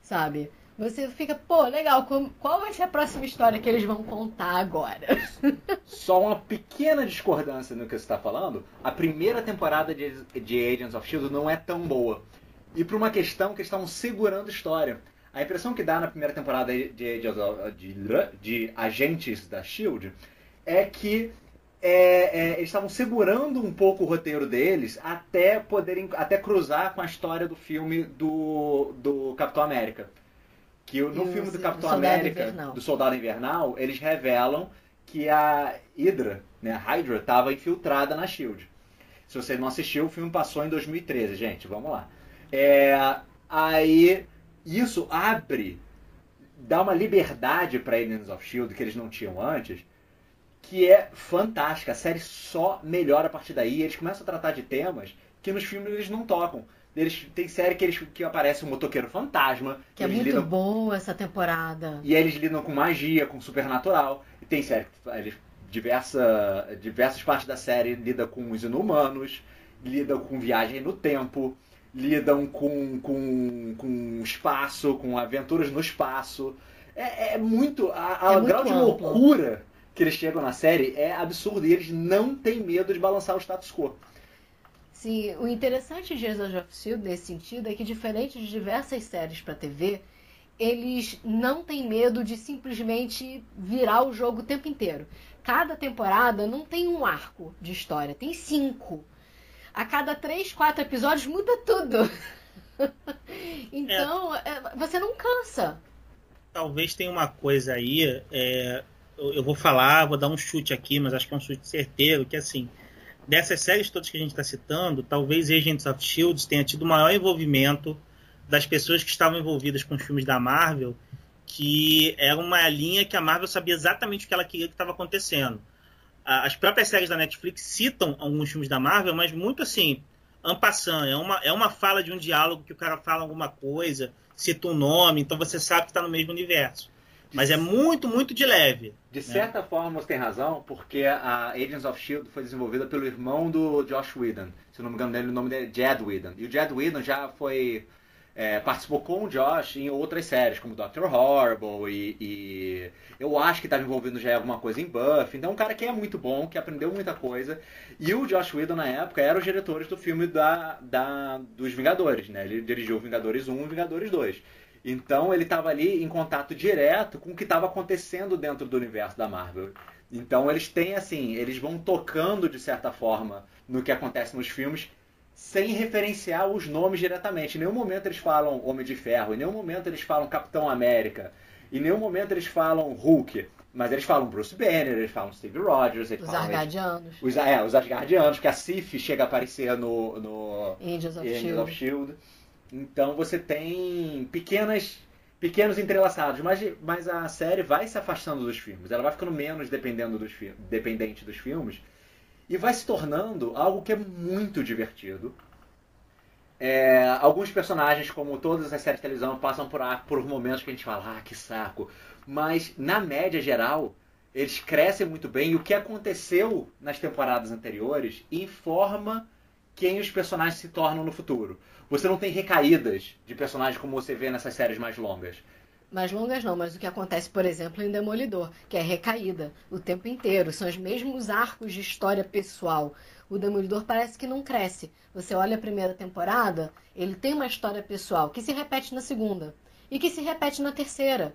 Speaker 5: sabe? Você fica, pô, legal, qual vai ser a próxima história que eles vão contar agora?
Speaker 1: Só uma pequena discordância no que você está falando. A primeira temporada de, Agents of Shield não é tão boa. E por uma questão que estavam segurando história. A impressão que dá na primeira temporada de, de, de Agentes da Shield é que é, é, eles estavam segurando um pouco o roteiro deles até poderem até cruzar com a história do filme do, do Capitão América. Que no filme do Capitão do América, Invernal. do Soldado Invernal, eles revelam que a Hydra, né, a Hydra, estava infiltrada na SHIELD. Se você não assistiu, o filme passou em 2013, gente, vamos lá. É, aí, isso abre, dá uma liberdade para Agents of S.H.I.E.L.D. que eles não tinham antes, que é fantástica. A série só melhora a partir daí. Eles começam a tratar de temas que nos filmes eles não tocam. Eles, tem série que, eles, que aparece um motoqueiro fantasma.
Speaker 5: Que é muito lidam, bom essa temporada.
Speaker 1: E eles lidam com magia, com supernatural. E tem série que eles, diversa, diversas partes da série lidam com os inumanos, lidam com viagem no tempo, lidam com, com, com espaço, com aventuras no espaço. É, é muito. A, a é grau de loucura que eles chegam na série é absurdo. E eles não têm medo de balançar o status quo.
Speaker 5: Sim, o interessante de Agents of S.H.I.E.L.D. nesse sentido é que, diferente de diversas séries para TV, eles não têm medo de simplesmente virar o jogo o tempo inteiro. Cada temporada não tem um arco de história, tem cinco. A cada três, quatro episódios muda tudo. então, é. você não cansa.
Speaker 3: Talvez tenha uma coisa aí, é, eu vou falar, vou dar um chute aqui, mas acho que é um chute certeiro, que assim, dessas séries todas que a gente está citando, talvez Agents of Shield tenha tido maior envolvimento das pessoas que estavam envolvidas com os filmes da Marvel, que era uma linha que a Marvel sabia exatamente o que ela queria que estava acontecendo. As próprias séries da Netflix citam alguns filmes da Marvel, mas muito assim, ampassando. É uma, é uma fala de um diálogo que o cara fala alguma coisa, cita um nome, então você sabe que está no mesmo universo. Mas é muito, muito de leve.
Speaker 1: De né? certa forma você tem razão, porque a Agents of S.H.I.E.L.D. foi desenvolvida pelo irmão do Josh Whedon. Se não me engano dele, o nome dele é Jed Whedon. E o Jed Whedon já foi... É, participou com o Josh em outras séries, como Doctor Horrible e, e eu acho que estava envolvido já em alguma coisa em Buffy. Então, é um cara que é muito bom, que aprendeu muita coisa. E o Josh Whedon, na época, era os diretores do filme da, da, dos Vingadores, né? Ele dirigiu Vingadores 1 e Vingadores 2. Então ele estava ali em contato direto com o que estava acontecendo dentro do universo da Marvel. Então eles têm assim, eles vão tocando de certa forma no que acontece nos filmes sem referenciar os nomes diretamente. Em nenhum momento eles falam Homem de Ferro, em nenhum momento eles falam Capitão América, em nenhum momento eles falam Hulk. Mas eles falam Bruce Banner, eles falam Steve Rogers, eles
Speaker 5: os
Speaker 1: falam.
Speaker 5: Asgardianos.
Speaker 1: Os, é, os Asgardianos, que a Sif chega a aparecer no. no
Speaker 5: Angels of Angels Shield. Of Shield.
Speaker 1: Então você tem pequenas pequenos entrelaçados, mas, mas a série vai se afastando dos filmes, ela vai ficando menos dependendo dos dependente dos filmes. E vai se tornando algo que é muito divertido. É, alguns personagens, como todas as séries de televisão, passam por, por momentos que a gente fala, ah, que saco. Mas, na média geral, eles crescem muito bem. E o que aconteceu nas temporadas anteriores informa quem os personagens se tornam no futuro. Você não tem recaídas de personagens como você vê nessas séries mais longas.
Speaker 5: Mais longas não, mas o que acontece, por exemplo, em Demolidor, que é recaída o tempo inteiro. São os mesmos arcos de história pessoal o Demolidor parece que não cresce. Você olha a primeira temporada, ele tem uma história pessoal que se repete na segunda e que se repete na terceira.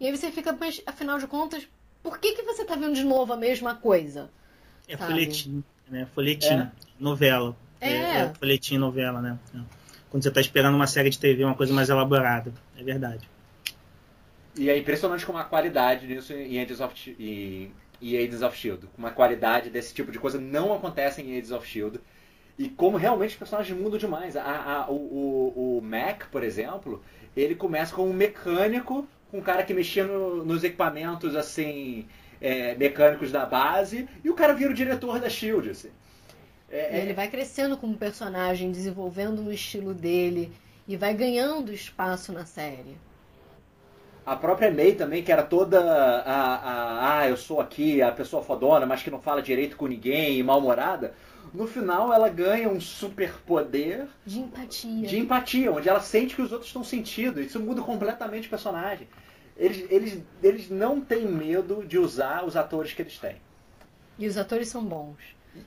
Speaker 5: E aí você fica, mas afinal de contas, por que, que você está vendo de novo a mesma coisa?
Speaker 3: É sabe? folhetim, né? Folhetim, é. novela. É. é. é folhetim, novela, né? É. Quando você está esperando uma série de TV, uma coisa mais elaborada. É verdade.
Speaker 1: E é impressionante como a qualidade disso em Agents of, e Agents of Shield. Uma qualidade desse tipo de coisa não acontece em Agents of Shield. E como realmente os personagens mudam demais. A, a, o, o, o, Mac, por exemplo, ele começa como um mecânico, um cara que mexia no, nos equipamentos assim é, mecânicos da base, e o cara vira o diretor da Shield. Assim.
Speaker 5: É, é ele vai crescendo como personagem, desenvolvendo o estilo dele e vai ganhando espaço na série.
Speaker 1: A própria May também, que era toda a, a, ah, eu sou aqui a pessoa fodona, mas que não fala direito com ninguém e mal-humorada. No final, ela ganha um superpoder
Speaker 5: de empatia.
Speaker 1: De empatia, onde ela sente que os outros estão sentindo. Isso muda completamente o personagem. Eles, eles, eles não têm medo de usar os atores que eles têm.
Speaker 5: E os atores são bons.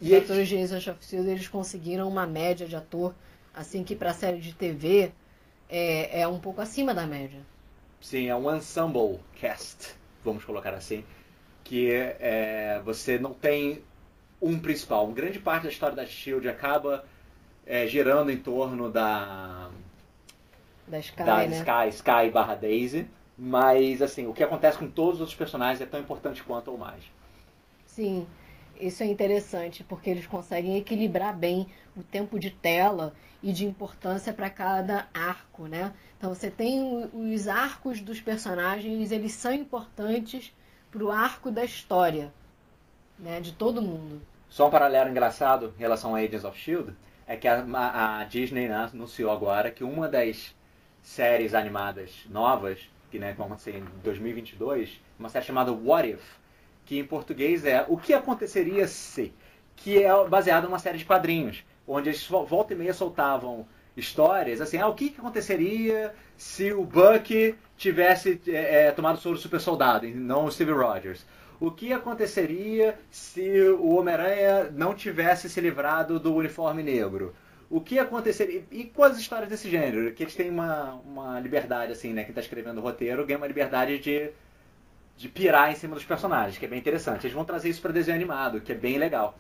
Speaker 5: E Agents of Shield, eles conseguiram uma média de ator, assim que para série de TV é, é um pouco acima da média.
Speaker 1: Sim, é um ensemble cast, vamos colocar assim, que é, você não tem um principal. Uma grande parte da história da Shield acaba é, girando em torno da
Speaker 5: da Sky,
Speaker 1: da
Speaker 5: né?
Speaker 1: Sky, Sky barra Daisy, mas assim o que acontece com todos os outros personagens é tão importante quanto ou mais.
Speaker 5: Sim, isso é interessante porque eles conseguem equilibrar bem o tempo de tela e de importância para cada arco, né? Então você tem os arcos dos personagens, eles são importantes para o arco da história, né? De todo mundo.
Speaker 1: Só um paralelo engraçado em relação a Agents of Shield é que a, a Disney né, anunciou agora que uma das séries animadas novas que né, vão acontecer em 2022, uma série chamada What If, que em português é O que aconteceria se, que é baseada numa série de quadrinhos onde eles volta e meia soltavam histórias, assim, ah, o que, que aconteceria se o Buck tivesse é, é, tomado soro super soldado, e não o Steve Rogers? O que aconteceria se o Homem-Aranha não tivesse se livrado do uniforme negro? O que aconteceria... E com as histórias desse gênero? Que eles têm uma, uma liberdade, assim, né? Quem está escrevendo o roteiro ganha uma liberdade de, de pirar em cima dos personagens, que é bem interessante. Eles vão trazer isso para desenho animado, que é bem legal.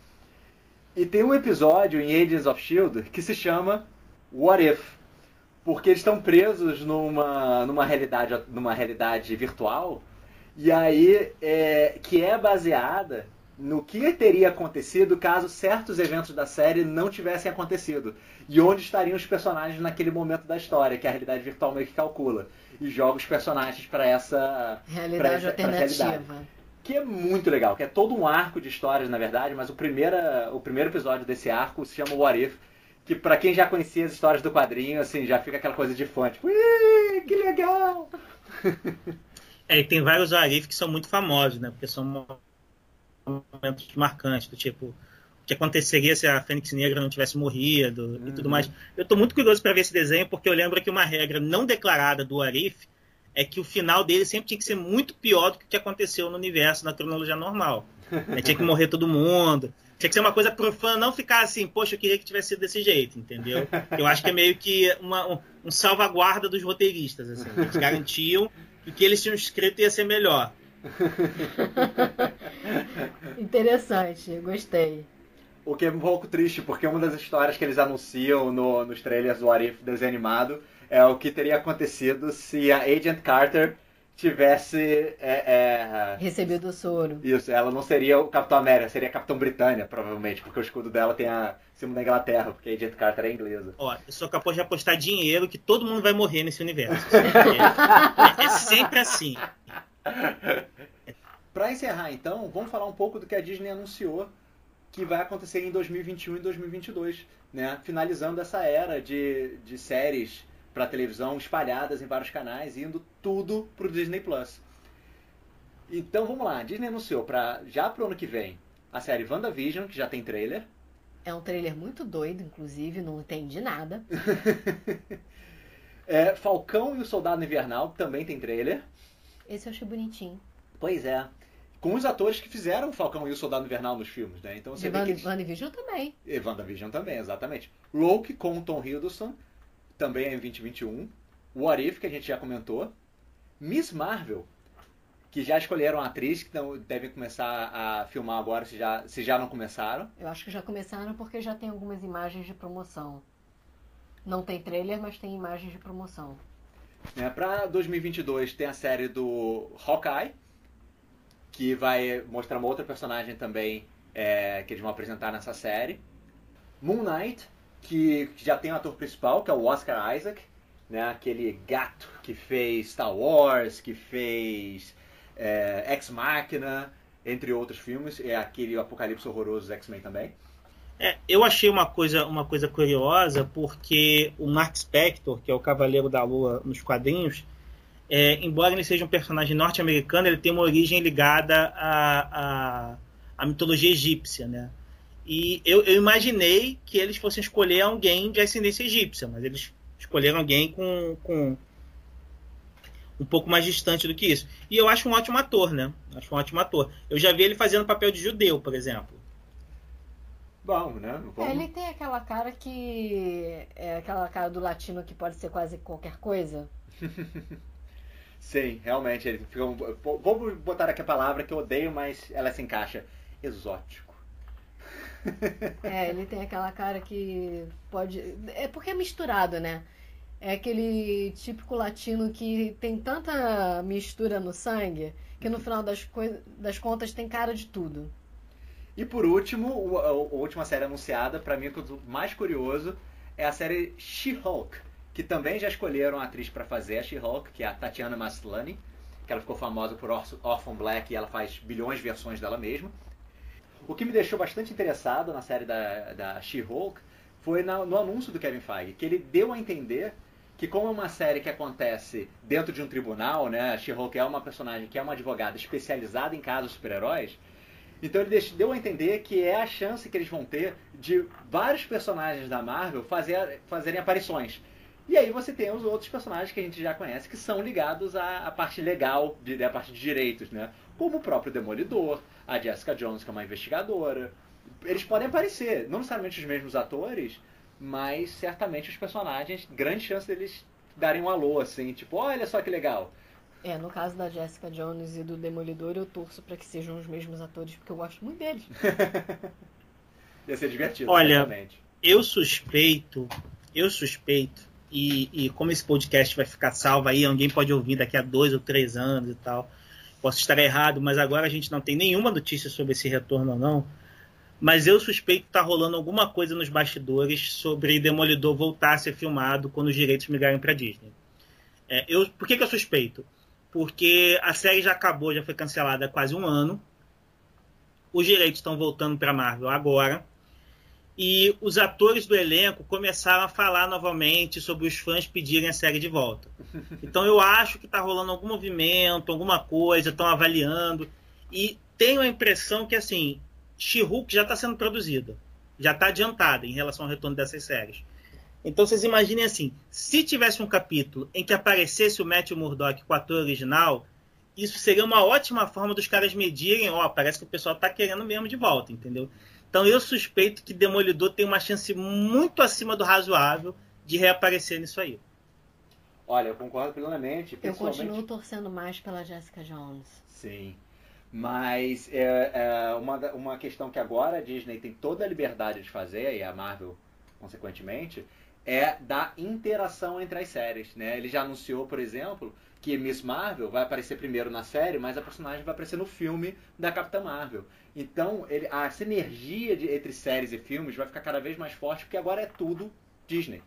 Speaker 1: E tem um episódio em Agents of Shield que se chama What If? Porque eles estão presos numa, numa, realidade, numa realidade virtual e aí é, que é baseada no que teria acontecido caso certos eventos da série não tivessem acontecido. E onde estariam os personagens naquele momento da história, que a realidade virtual meio que calcula. E joga os personagens para essa
Speaker 5: realidade essa, alternativa. Realidade
Speaker 1: que é muito legal, que é todo um arco de histórias, na verdade, mas o, primeira, o primeiro episódio desse arco se chama What If, que para quem já conhecia as histórias do quadrinho, assim, já fica aquela coisa de fã, tipo, que legal!
Speaker 3: É, e tem vários What If que são muito famosos, né, porque são momentos marcantes, do tipo, que aconteceria se a Fênix Negra não tivesse morrido uhum. e tudo uhum. mais. Eu tô muito curioso para ver esse desenho, porque eu lembro que uma regra não declarada do What If é que o final dele sempre tinha que ser muito pior do que o que aconteceu no universo, na cronologia normal. É, tinha que morrer todo mundo. Tinha que ser uma coisa pro fã não ficar assim, poxa, eu queria que tivesse sido desse jeito, entendeu? Eu acho que é meio que uma, um, um salvaguarda dos roteiristas, assim. Eles garantiam que o que eles tinham escrito ia ser melhor.
Speaker 5: Interessante, gostei.
Speaker 1: O que é um pouco triste, porque uma das histórias que eles anunciam no, nos trailers do Arif desenho animado é o que teria acontecido se a Agent Carter tivesse é,
Speaker 5: é, recebido o soro.
Speaker 1: Isso, ela não seria o Capitão América, seria Capitão Britânia, provavelmente, porque o escudo dela tem a símbolo da Inglaterra, porque a Agent Carter é inglesa.
Speaker 3: Ó, eu sou capaz de apostar dinheiro que todo mundo vai morrer nesse universo. é, é sempre assim.
Speaker 1: Para encerrar, então, vamos falar um pouco do que a Disney anunciou que vai acontecer em 2021 e 2022, né? Finalizando essa era de, de séries para televisão espalhadas em vários canais, indo tudo pro Disney Plus. Então vamos lá, a Disney anunciou para já pro ano que vem a série WandaVision, que já tem trailer.
Speaker 5: É um trailer muito doido, inclusive, não entendi nada.
Speaker 1: é, Falcão e o Soldado Invernal também tem trailer.
Speaker 5: Esse eu achei bonitinho.
Speaker 1: Pois é. Com os atores que fizeram o Falcão e o Soldado Invernal nos filmes, né? Então você
Speaker 5: e
Speaker 1: vê
Speaker 5: Van,
Speaker 1: que eles...
Speaker 5: WandaVision também.
Speaker 1: E WandaVision também, exatamente. Rogue com o Tom Hiddleston, também é em 2021. What If, que a gente já comentou. Miss Marvel, que já escolheram a atriz, que não, devem começar a filmar agora, se já, se já não começaram.
Speaker 5: Eu acho que já começaram porque já tem algumas imagens de promoção. Não tem trailer, mas tem imagens de promoção.
Speaker 1: É, para 2022 tem a série do Hawkeye, que vai mostrar uma outra personagem também é, que eles vão apresentar nessa série. Moon Knight, que já tem o ator principal, que é o Oscar Isaac, né? aquele gato que fez Star Wars, que fez é, Ex Machina, entre outros filmes, é aquele apocalipse horroroso X-Men também.
Speaker 3: É, eu achei uma coisa, uma coisa curiosa, porque o Mark Spector, que é o Cavaleiro da Lua nos quadrinhos, é, embora ele seja um personagem norte-americano, ele tem uma origem ligada à, à, à mitologia egípcia, né? E eu, eu, imaginei que eles fossem escolher alguém de ascendência egípcia, mas eles escolheram alguém com, com um pouco mais distante do que isso. E eu acho um ótimo ator, né? Acho um ótimo ator. Eu já vi ele fazendo papel de judeu, por exemplo.
Speaker 1: Bom, né?
Speaker 5: Vamos... É, ele tem aquela cara que. É aquela cara do latino que pode ser quase qualquer coisa.
Speaker 1: Sim, realmente. Ele fica um... Vou botar aqui a palavra que eu odeio, mas ela se encaixa. Exótico.
Speaker 5: É, ele tem aquela cara que pode. É porque é misturado, né? É aquele típico latino que tem tanta mistura no sangue que no final das, das contas tem cara de tudo.
Speaker 1: E por último, a, última série anunciada, para mim, o mais curioso, é a série She-Hulk, que também já escolheram a atriz para fazer a She-Hulk, que é a Tatiana Maslany, que ela ficou famosa por Orphan Black e ela faz bilhões de versões dela mesma. O que me deixou bastante interessado na série da, da She-Hulk foi na, no anúncio do Kevin Feige, que ele deu a entender que como é uma série que acontece dentro de um tribunal, né, a She-Hulk é uma personagem que é uma advogada especializada em casos super-heróis, então ele deu a entender que é a chance que eles vão ter de vários personagens da Marvel fazer, fazerem aparições. E aí você tem os outros personagens que a gente já conhece que são ligados à, à parte legal, de, à parte de direitos, né? Como o próprio Demolidor, a Jessica Jones, que é uma investigadora. Eles podem aparecer, não necessariamente os mesmos atores, mas certamente os personagens, grande chance deles darem um alô, assim, tipo, olha só que legal.
Speaker 5: É, no caso da Jessica Jones e do Demolidor, eu torço para que sejam os mesmos atores, porque eu gosto muito deles.
Speaker 1: Ia ser divertido,
Speaker 3: Olha, certamente. eu suspeito, eu suspeito, e, e como esse podcast vai ficar salvo aí, alguém pode ouvir daqui a dois ou três anos e tal. Posso estar errado, mas agora a gente não tem nenhuma notícia sobre esse retorno ou não. Mas eu suspeito que está rolando alguma coisa nos bastidores sobre Demolidor voltar a ser filmado quando os direitos migrarem para Disney. É, eu, por que, que eu suspeito? Porque a série já acabou, já foi cancelada há quase um ano. Os direitos estão voltando para Marvel agora. E os atores do elenco começaram a falar novamente sobre os fãs pedirem a série de volta. Então eu acho que está rolando algum movimento, alguma coisa, estão avaliando. E tenho a impressão que assim, She-Hulk já está sendo produzida, já está adiantada em relação ao retorno dessas séries. Então vocês imaginem assim, se tivesse um capítulo em que aparecesse o Matthew Murdock com o ator original, isso seria uma ótima forma dos caras medirem, ó, parece que o pessoal está querendo mesmo de volta, entendeu? Então eu suspeito que Demolidor tem uma chance muito acima do razoável de reaparecer nisso aí.
Speaker 1: Olha, eu concordo plenamente.
Speaker 5: Eu continuo torcendo mais pela Jessica Jones.
Speaker 1: Sim. Mas é, é uma, uma questão que agora a Disney tem toda a liberdade de fazer, e a Marvel, consequentemente, é da interação entre as séries. Né? Ele já anunciou, por exemplo, que Miss Marvel vai aparecer primeiro na série, mas a personagem vai aparecer no filme da Capitã Marvel. Então, ele, a sinergia de, entre séries e filmes vai ficar cada vez mais forte, porque agora é tudo Disney.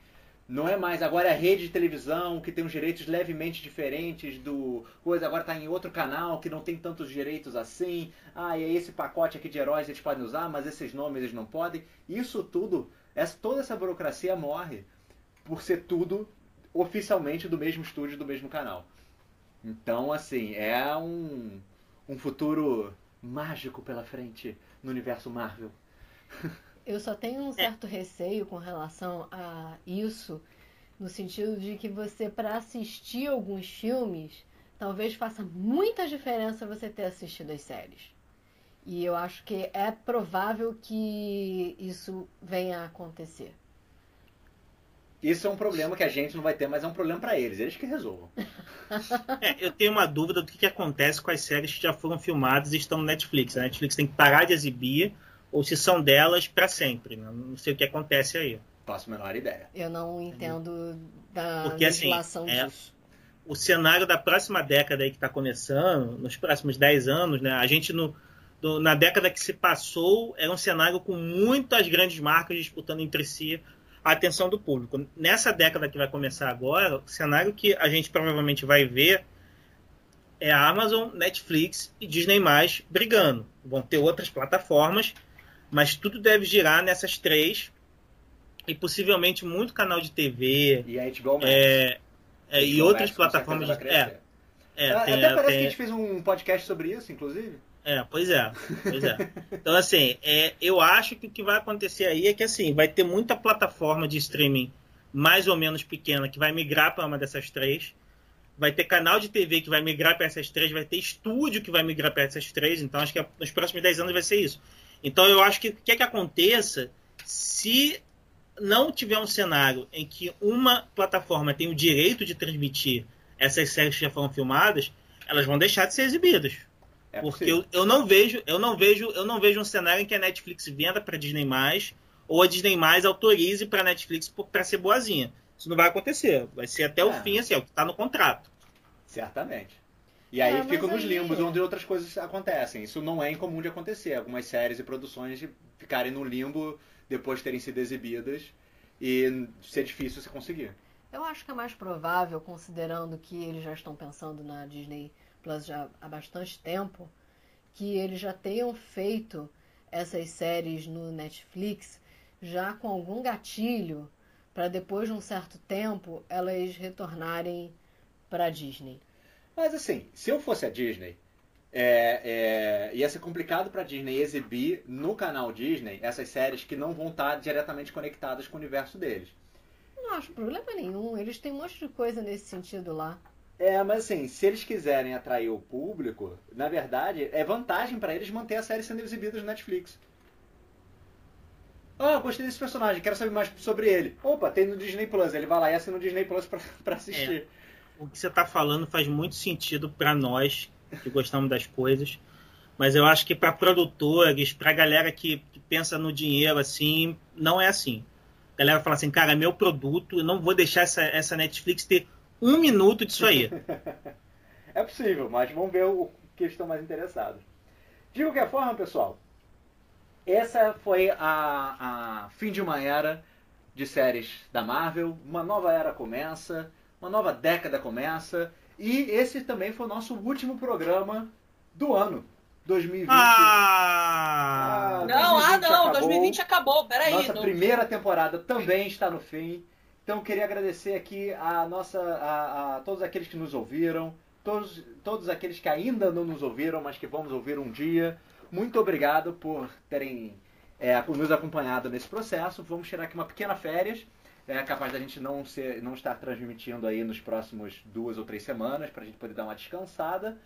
Speaker 1: Não é mais agora é a rede de televisão que tem os direitos levemente diferentes do coisa, agora está em outro canal que não tem tantos direitos assim. Ah, e é esse pacote aqui de heróis eles podem usar, mas esses nomes eles não podem. Isso tudo, essa, toda essa burocracia morre por ser tudo oficialmente do mesmo estúdio, do mesmo canal. Então, assim, é um, um futuro mágico pela frente no universo Marvel.
Speaker 5: Eu só tenho um certo receio com relação a isso, no sentido de que você, para assistir alguns filmes, talvez faça muita diferença você ter assistido as séries. E eu acho que é provável que isso venha a acontecer.
Speaker 1: Isso é um problema que a gente não vai ter, mas é um problema para eles, eles que resolvam.
Speaker 3: É, eu tenho uma dúvida do que, que, acontece com as séries que já foram filmadas e estão no Netflix. A Netflix tem que parar de exibir ou se são delas para sempre. Né? Não sei o que acontece aí.
Speaker 1: Faço a menor ideia.
Speaker 5: Eu não entendo da
Speaker 3: Porque, assim,
Speaker 5: legislação
Speaker 3: é,
Speaker 5: disso.
Speaker 3: O cenário da próxima década aí que está começando, nos próximos 10 anos, né? A gente no, do, na década que se passou era um cenário com muitas grandes marcas disputando entre si a atenção do público. Nessa década que vai começar agora, o cenário que a gente provavelmente vai ver é a Amazon, Netflix e Disney brigando. Vão ter outras plataformas mas tudo deve girar nessas três e possivelmente muito canal de TV
Speaker 1: e a HBO Max.
Speaker 3: É, é, e outras plataformas de é,
Speaker 1: é, tem, até parece tem... que a gente fez um podcast sobre isso inclusive
Speaker 3: é pois é pois é então assim é, eu acho que o que vai acontecer aí é que assim vai ter muita plataforma de streaming mais ou menos pequena que vai migrar para uma dessas três vai ter canal de TV que vai migrar para essas três, vai ter estúdio que vai migrar para essas três, então acho que nos próximos 10 anos vai ser isso. Então eu acho que o que é que aconteça se não tiver um cenário em que uma plataforma tem o direito de transmitir essas séries que já foram filmadas, elas vão deixar de ser exibidas. É porque eu, eu, não vejo, eu não vejo, eu não vejo um cenário em que a Netflix venda para Disney ou a Disney autorize para a Netflix para ser boazinha. Isso não vai acontecer. Vai ser até é. o fim, assim, é o que está no contrato.
Speaker 1: Certamente. E aí é, fica nos aí... limbos onde outras coisas acontecem. Isso não é incomum de acontecer. Algumas séries e produções ficarem no limbo depois de terem sido exibidas e ser difícil você conseguir.
Speaker 5: Eu acho que é mais provável, considerando que eles já estão pensando na Disney já há bastante tempo, que eles já tenham feito essas séries no Netflix já com algum gatilho para depois de um certo tempo elas retornarem para a Disney.
Speaker 1: Mas assim, se eu fosse a Disney, é, é, ia ser complicado para a Disney exibir no canal Disney essas séries que não vão estar diretamente conectadas com o universo deles.
Speaker 5: Não acho problema nenhum. Eles têm um monte de coisa nesse sentido lá.
Speaker 1: É, mas assim, se eles quiserem atrair o público, na verdade, é vantagem para eles manter a série sendo exibida no Netflix. Ah, gostei desse personagem, quero saber mais sobre ele. Opa, tem no Disney Plus. Ele vai lá e assina o Disney Plus para assistir.
Speaker 3: É o que você está falando faz muito sentido para nós que gostamos das coisas, mas eu acho que para produtores, para galera que, que, pensa no dinheiro assim, não é assim. A galera fala assim, cara, é meu produto, eu não vou deixar essa, essa Netflix ter um minuto disso aí.
Speaker 1: é possível, mas vamos ver o que estão mais interessados. De qualquer forma, pessoal, essa foi a, a fim de uma era de séries da Marvel. Uma nova era começa uma nova década começa. E esse também foi o nosso último programa do ano. 2020.
Speaker 4: Ah! ah não, ah não, acabou. 2020 acabou, peraí.
Speaker 1: Nossa não... primeira temporada também está no fim. Então queria agradecer aqui a nossa, a, a, todos aqueles que nos ouviram, todos, todos aqueles que ainda não nos ouviram, mas que vamos ouvir um dia. Muito obrigado por terem é, nos acompanhado nesse processo. Vamos tirar aqui uma pequena férias é capaz da gente não, ser, não estar transmitindo aí nos próximos duas ou três semanas, para a gente poder dar uma descansada.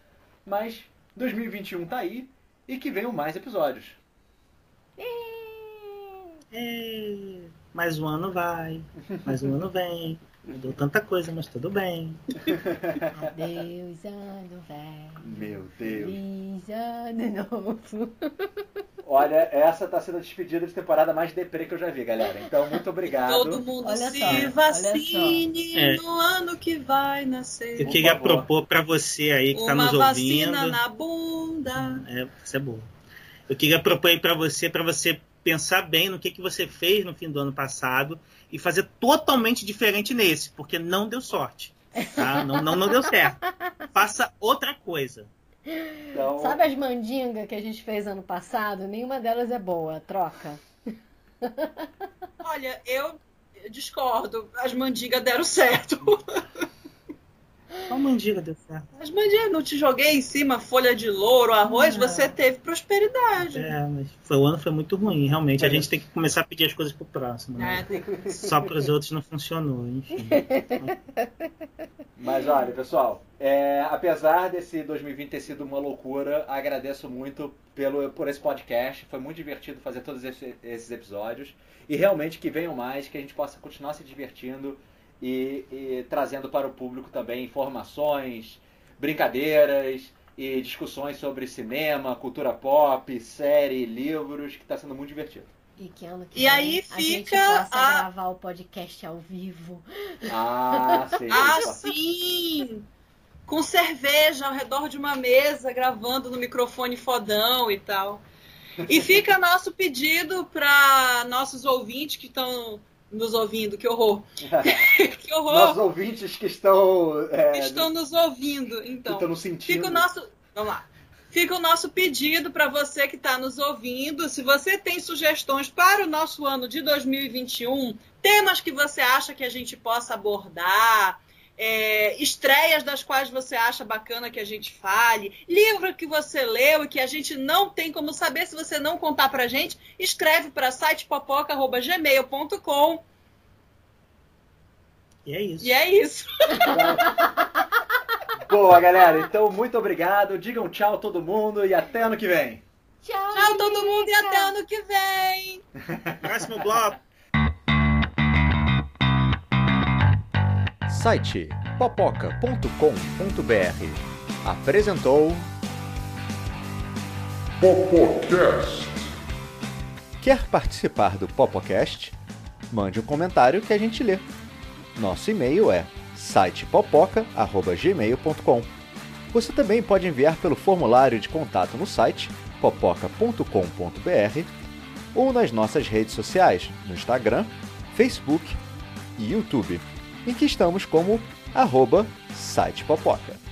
Speaker 1: Mas 2021 tá aí e que venham mais episódios.
Speaker 3: Mais um ano vai, mais um ano vem. Mudou tanta coisa, mas tudo bem.
Speaker 5: Adeus, ano velho.
Speaker 1: Meu Deus.
Speaker 5: Feliz ano novo.
Speaker 1: Olha, essa tá sendo a despedida de temporada mais deprê que eu já vi, galera. Então, muito obrigado.
Speaker 4: Todo mundo olha se só, vacine é. no ano que vai nascer.
Speaker 3: Eu queria propor para você aí que Uma tá nos ouvindo.
Speaker 4: Uma vacina na bunda.
Speaker 3: É, isso é bom. Eu queria propor aí para você, para você pensar bem no que, que você fez no fim do ano passado e fazer totalmente diferente nesse, porque não deu sorte. Tá? Não, não, não deu certo. Faça outra coisa.
Speaker 5: Então... Sabe as mandingas que a gente fez ano passado? Nenhuma delas é boa. Troca.
Speaker 4: Olha, eu discordo. As mandingas deram certo.
Speaker 3: Qual mandiga deu certo?
Speaker 4: As mandigas, não te joguei em cima folha de louro, arroz, ah. você teve prosperidade.
Speaker 3: É, mas foi, o ano foi muito ruim, realmente. A gente tem que começar a pedir as coisas pro próximo. Né? É, Só para os outros não funcionou, enfim.
Speaker 1: Mas olha, pessoal, é, apesar desse 2020 ter sido uma loucura, agradeço muito pelo, por esse podcast. Foi muito divertido fazer todos esses episódios. E realmente que venham mais, que a gente possa continuar se divertindo e, e trazendo para o público também informações, brincadeiras e discussões sobre cinema, cultura pop, série, livros, que está sendo muito divertido.
Speaker 5: E que ano que
Speaker 4: e
Speaker 5: vem
Speaker 4: aí
Speaker 5: a
Speaker 4: fica
Speaker 5: gente possa a... gravar o podcast ao vivo.
Speaker 1: Ah, sim.
Speaker 4: ah, sim! Com cerveja ao redor de uma mesa, gravando no microfone fodão e tal. E fica nosso pedido para nossos ouvintes que estão nos ouvindo, que horror.
Speaker 1: que horror. Nossos ouvintes que estão.
Speaker 4: É, que estão nos ouvindo, então.
Speaker 1: estão nos sentindo.
Speaker 4: Fica o nosso. Vamos lá. Fica o nosso pedido para você que está nos ouvindo. Se você tem sugestões para o nosso ano de 2021, temas que você acha que a gente possa abordar, é, estreias das quais você acha bacana que a gente fale, livro que você leu e que a gente não tem como saber se você não contar pra gente, escreve para sitepopoca.gmail.com.
Speaker 3: E é isso.
Speaker 4: E é isso.
Speaker 1: Boa, galera. Então, muito obrigado. Digam tchau todo mundo e até ano que vem.
Speaker 4: Tchau, tchau todo mundo e até ano que vem.
Speaker 3: Próximo bloco.
Speaker 1: Site popoca.com.br apresentou Popocast. Quer participar do Popocast? Mande um comentário que a gente lê. Nosso e-mail é sitepopoca@gmail.com. Você também pode enviar pelo formulário de contato no site popoca.com.br ou nas nossas redes sociais, no Instagram, Facebook e YouTube em que estamos como arroba site Popoca.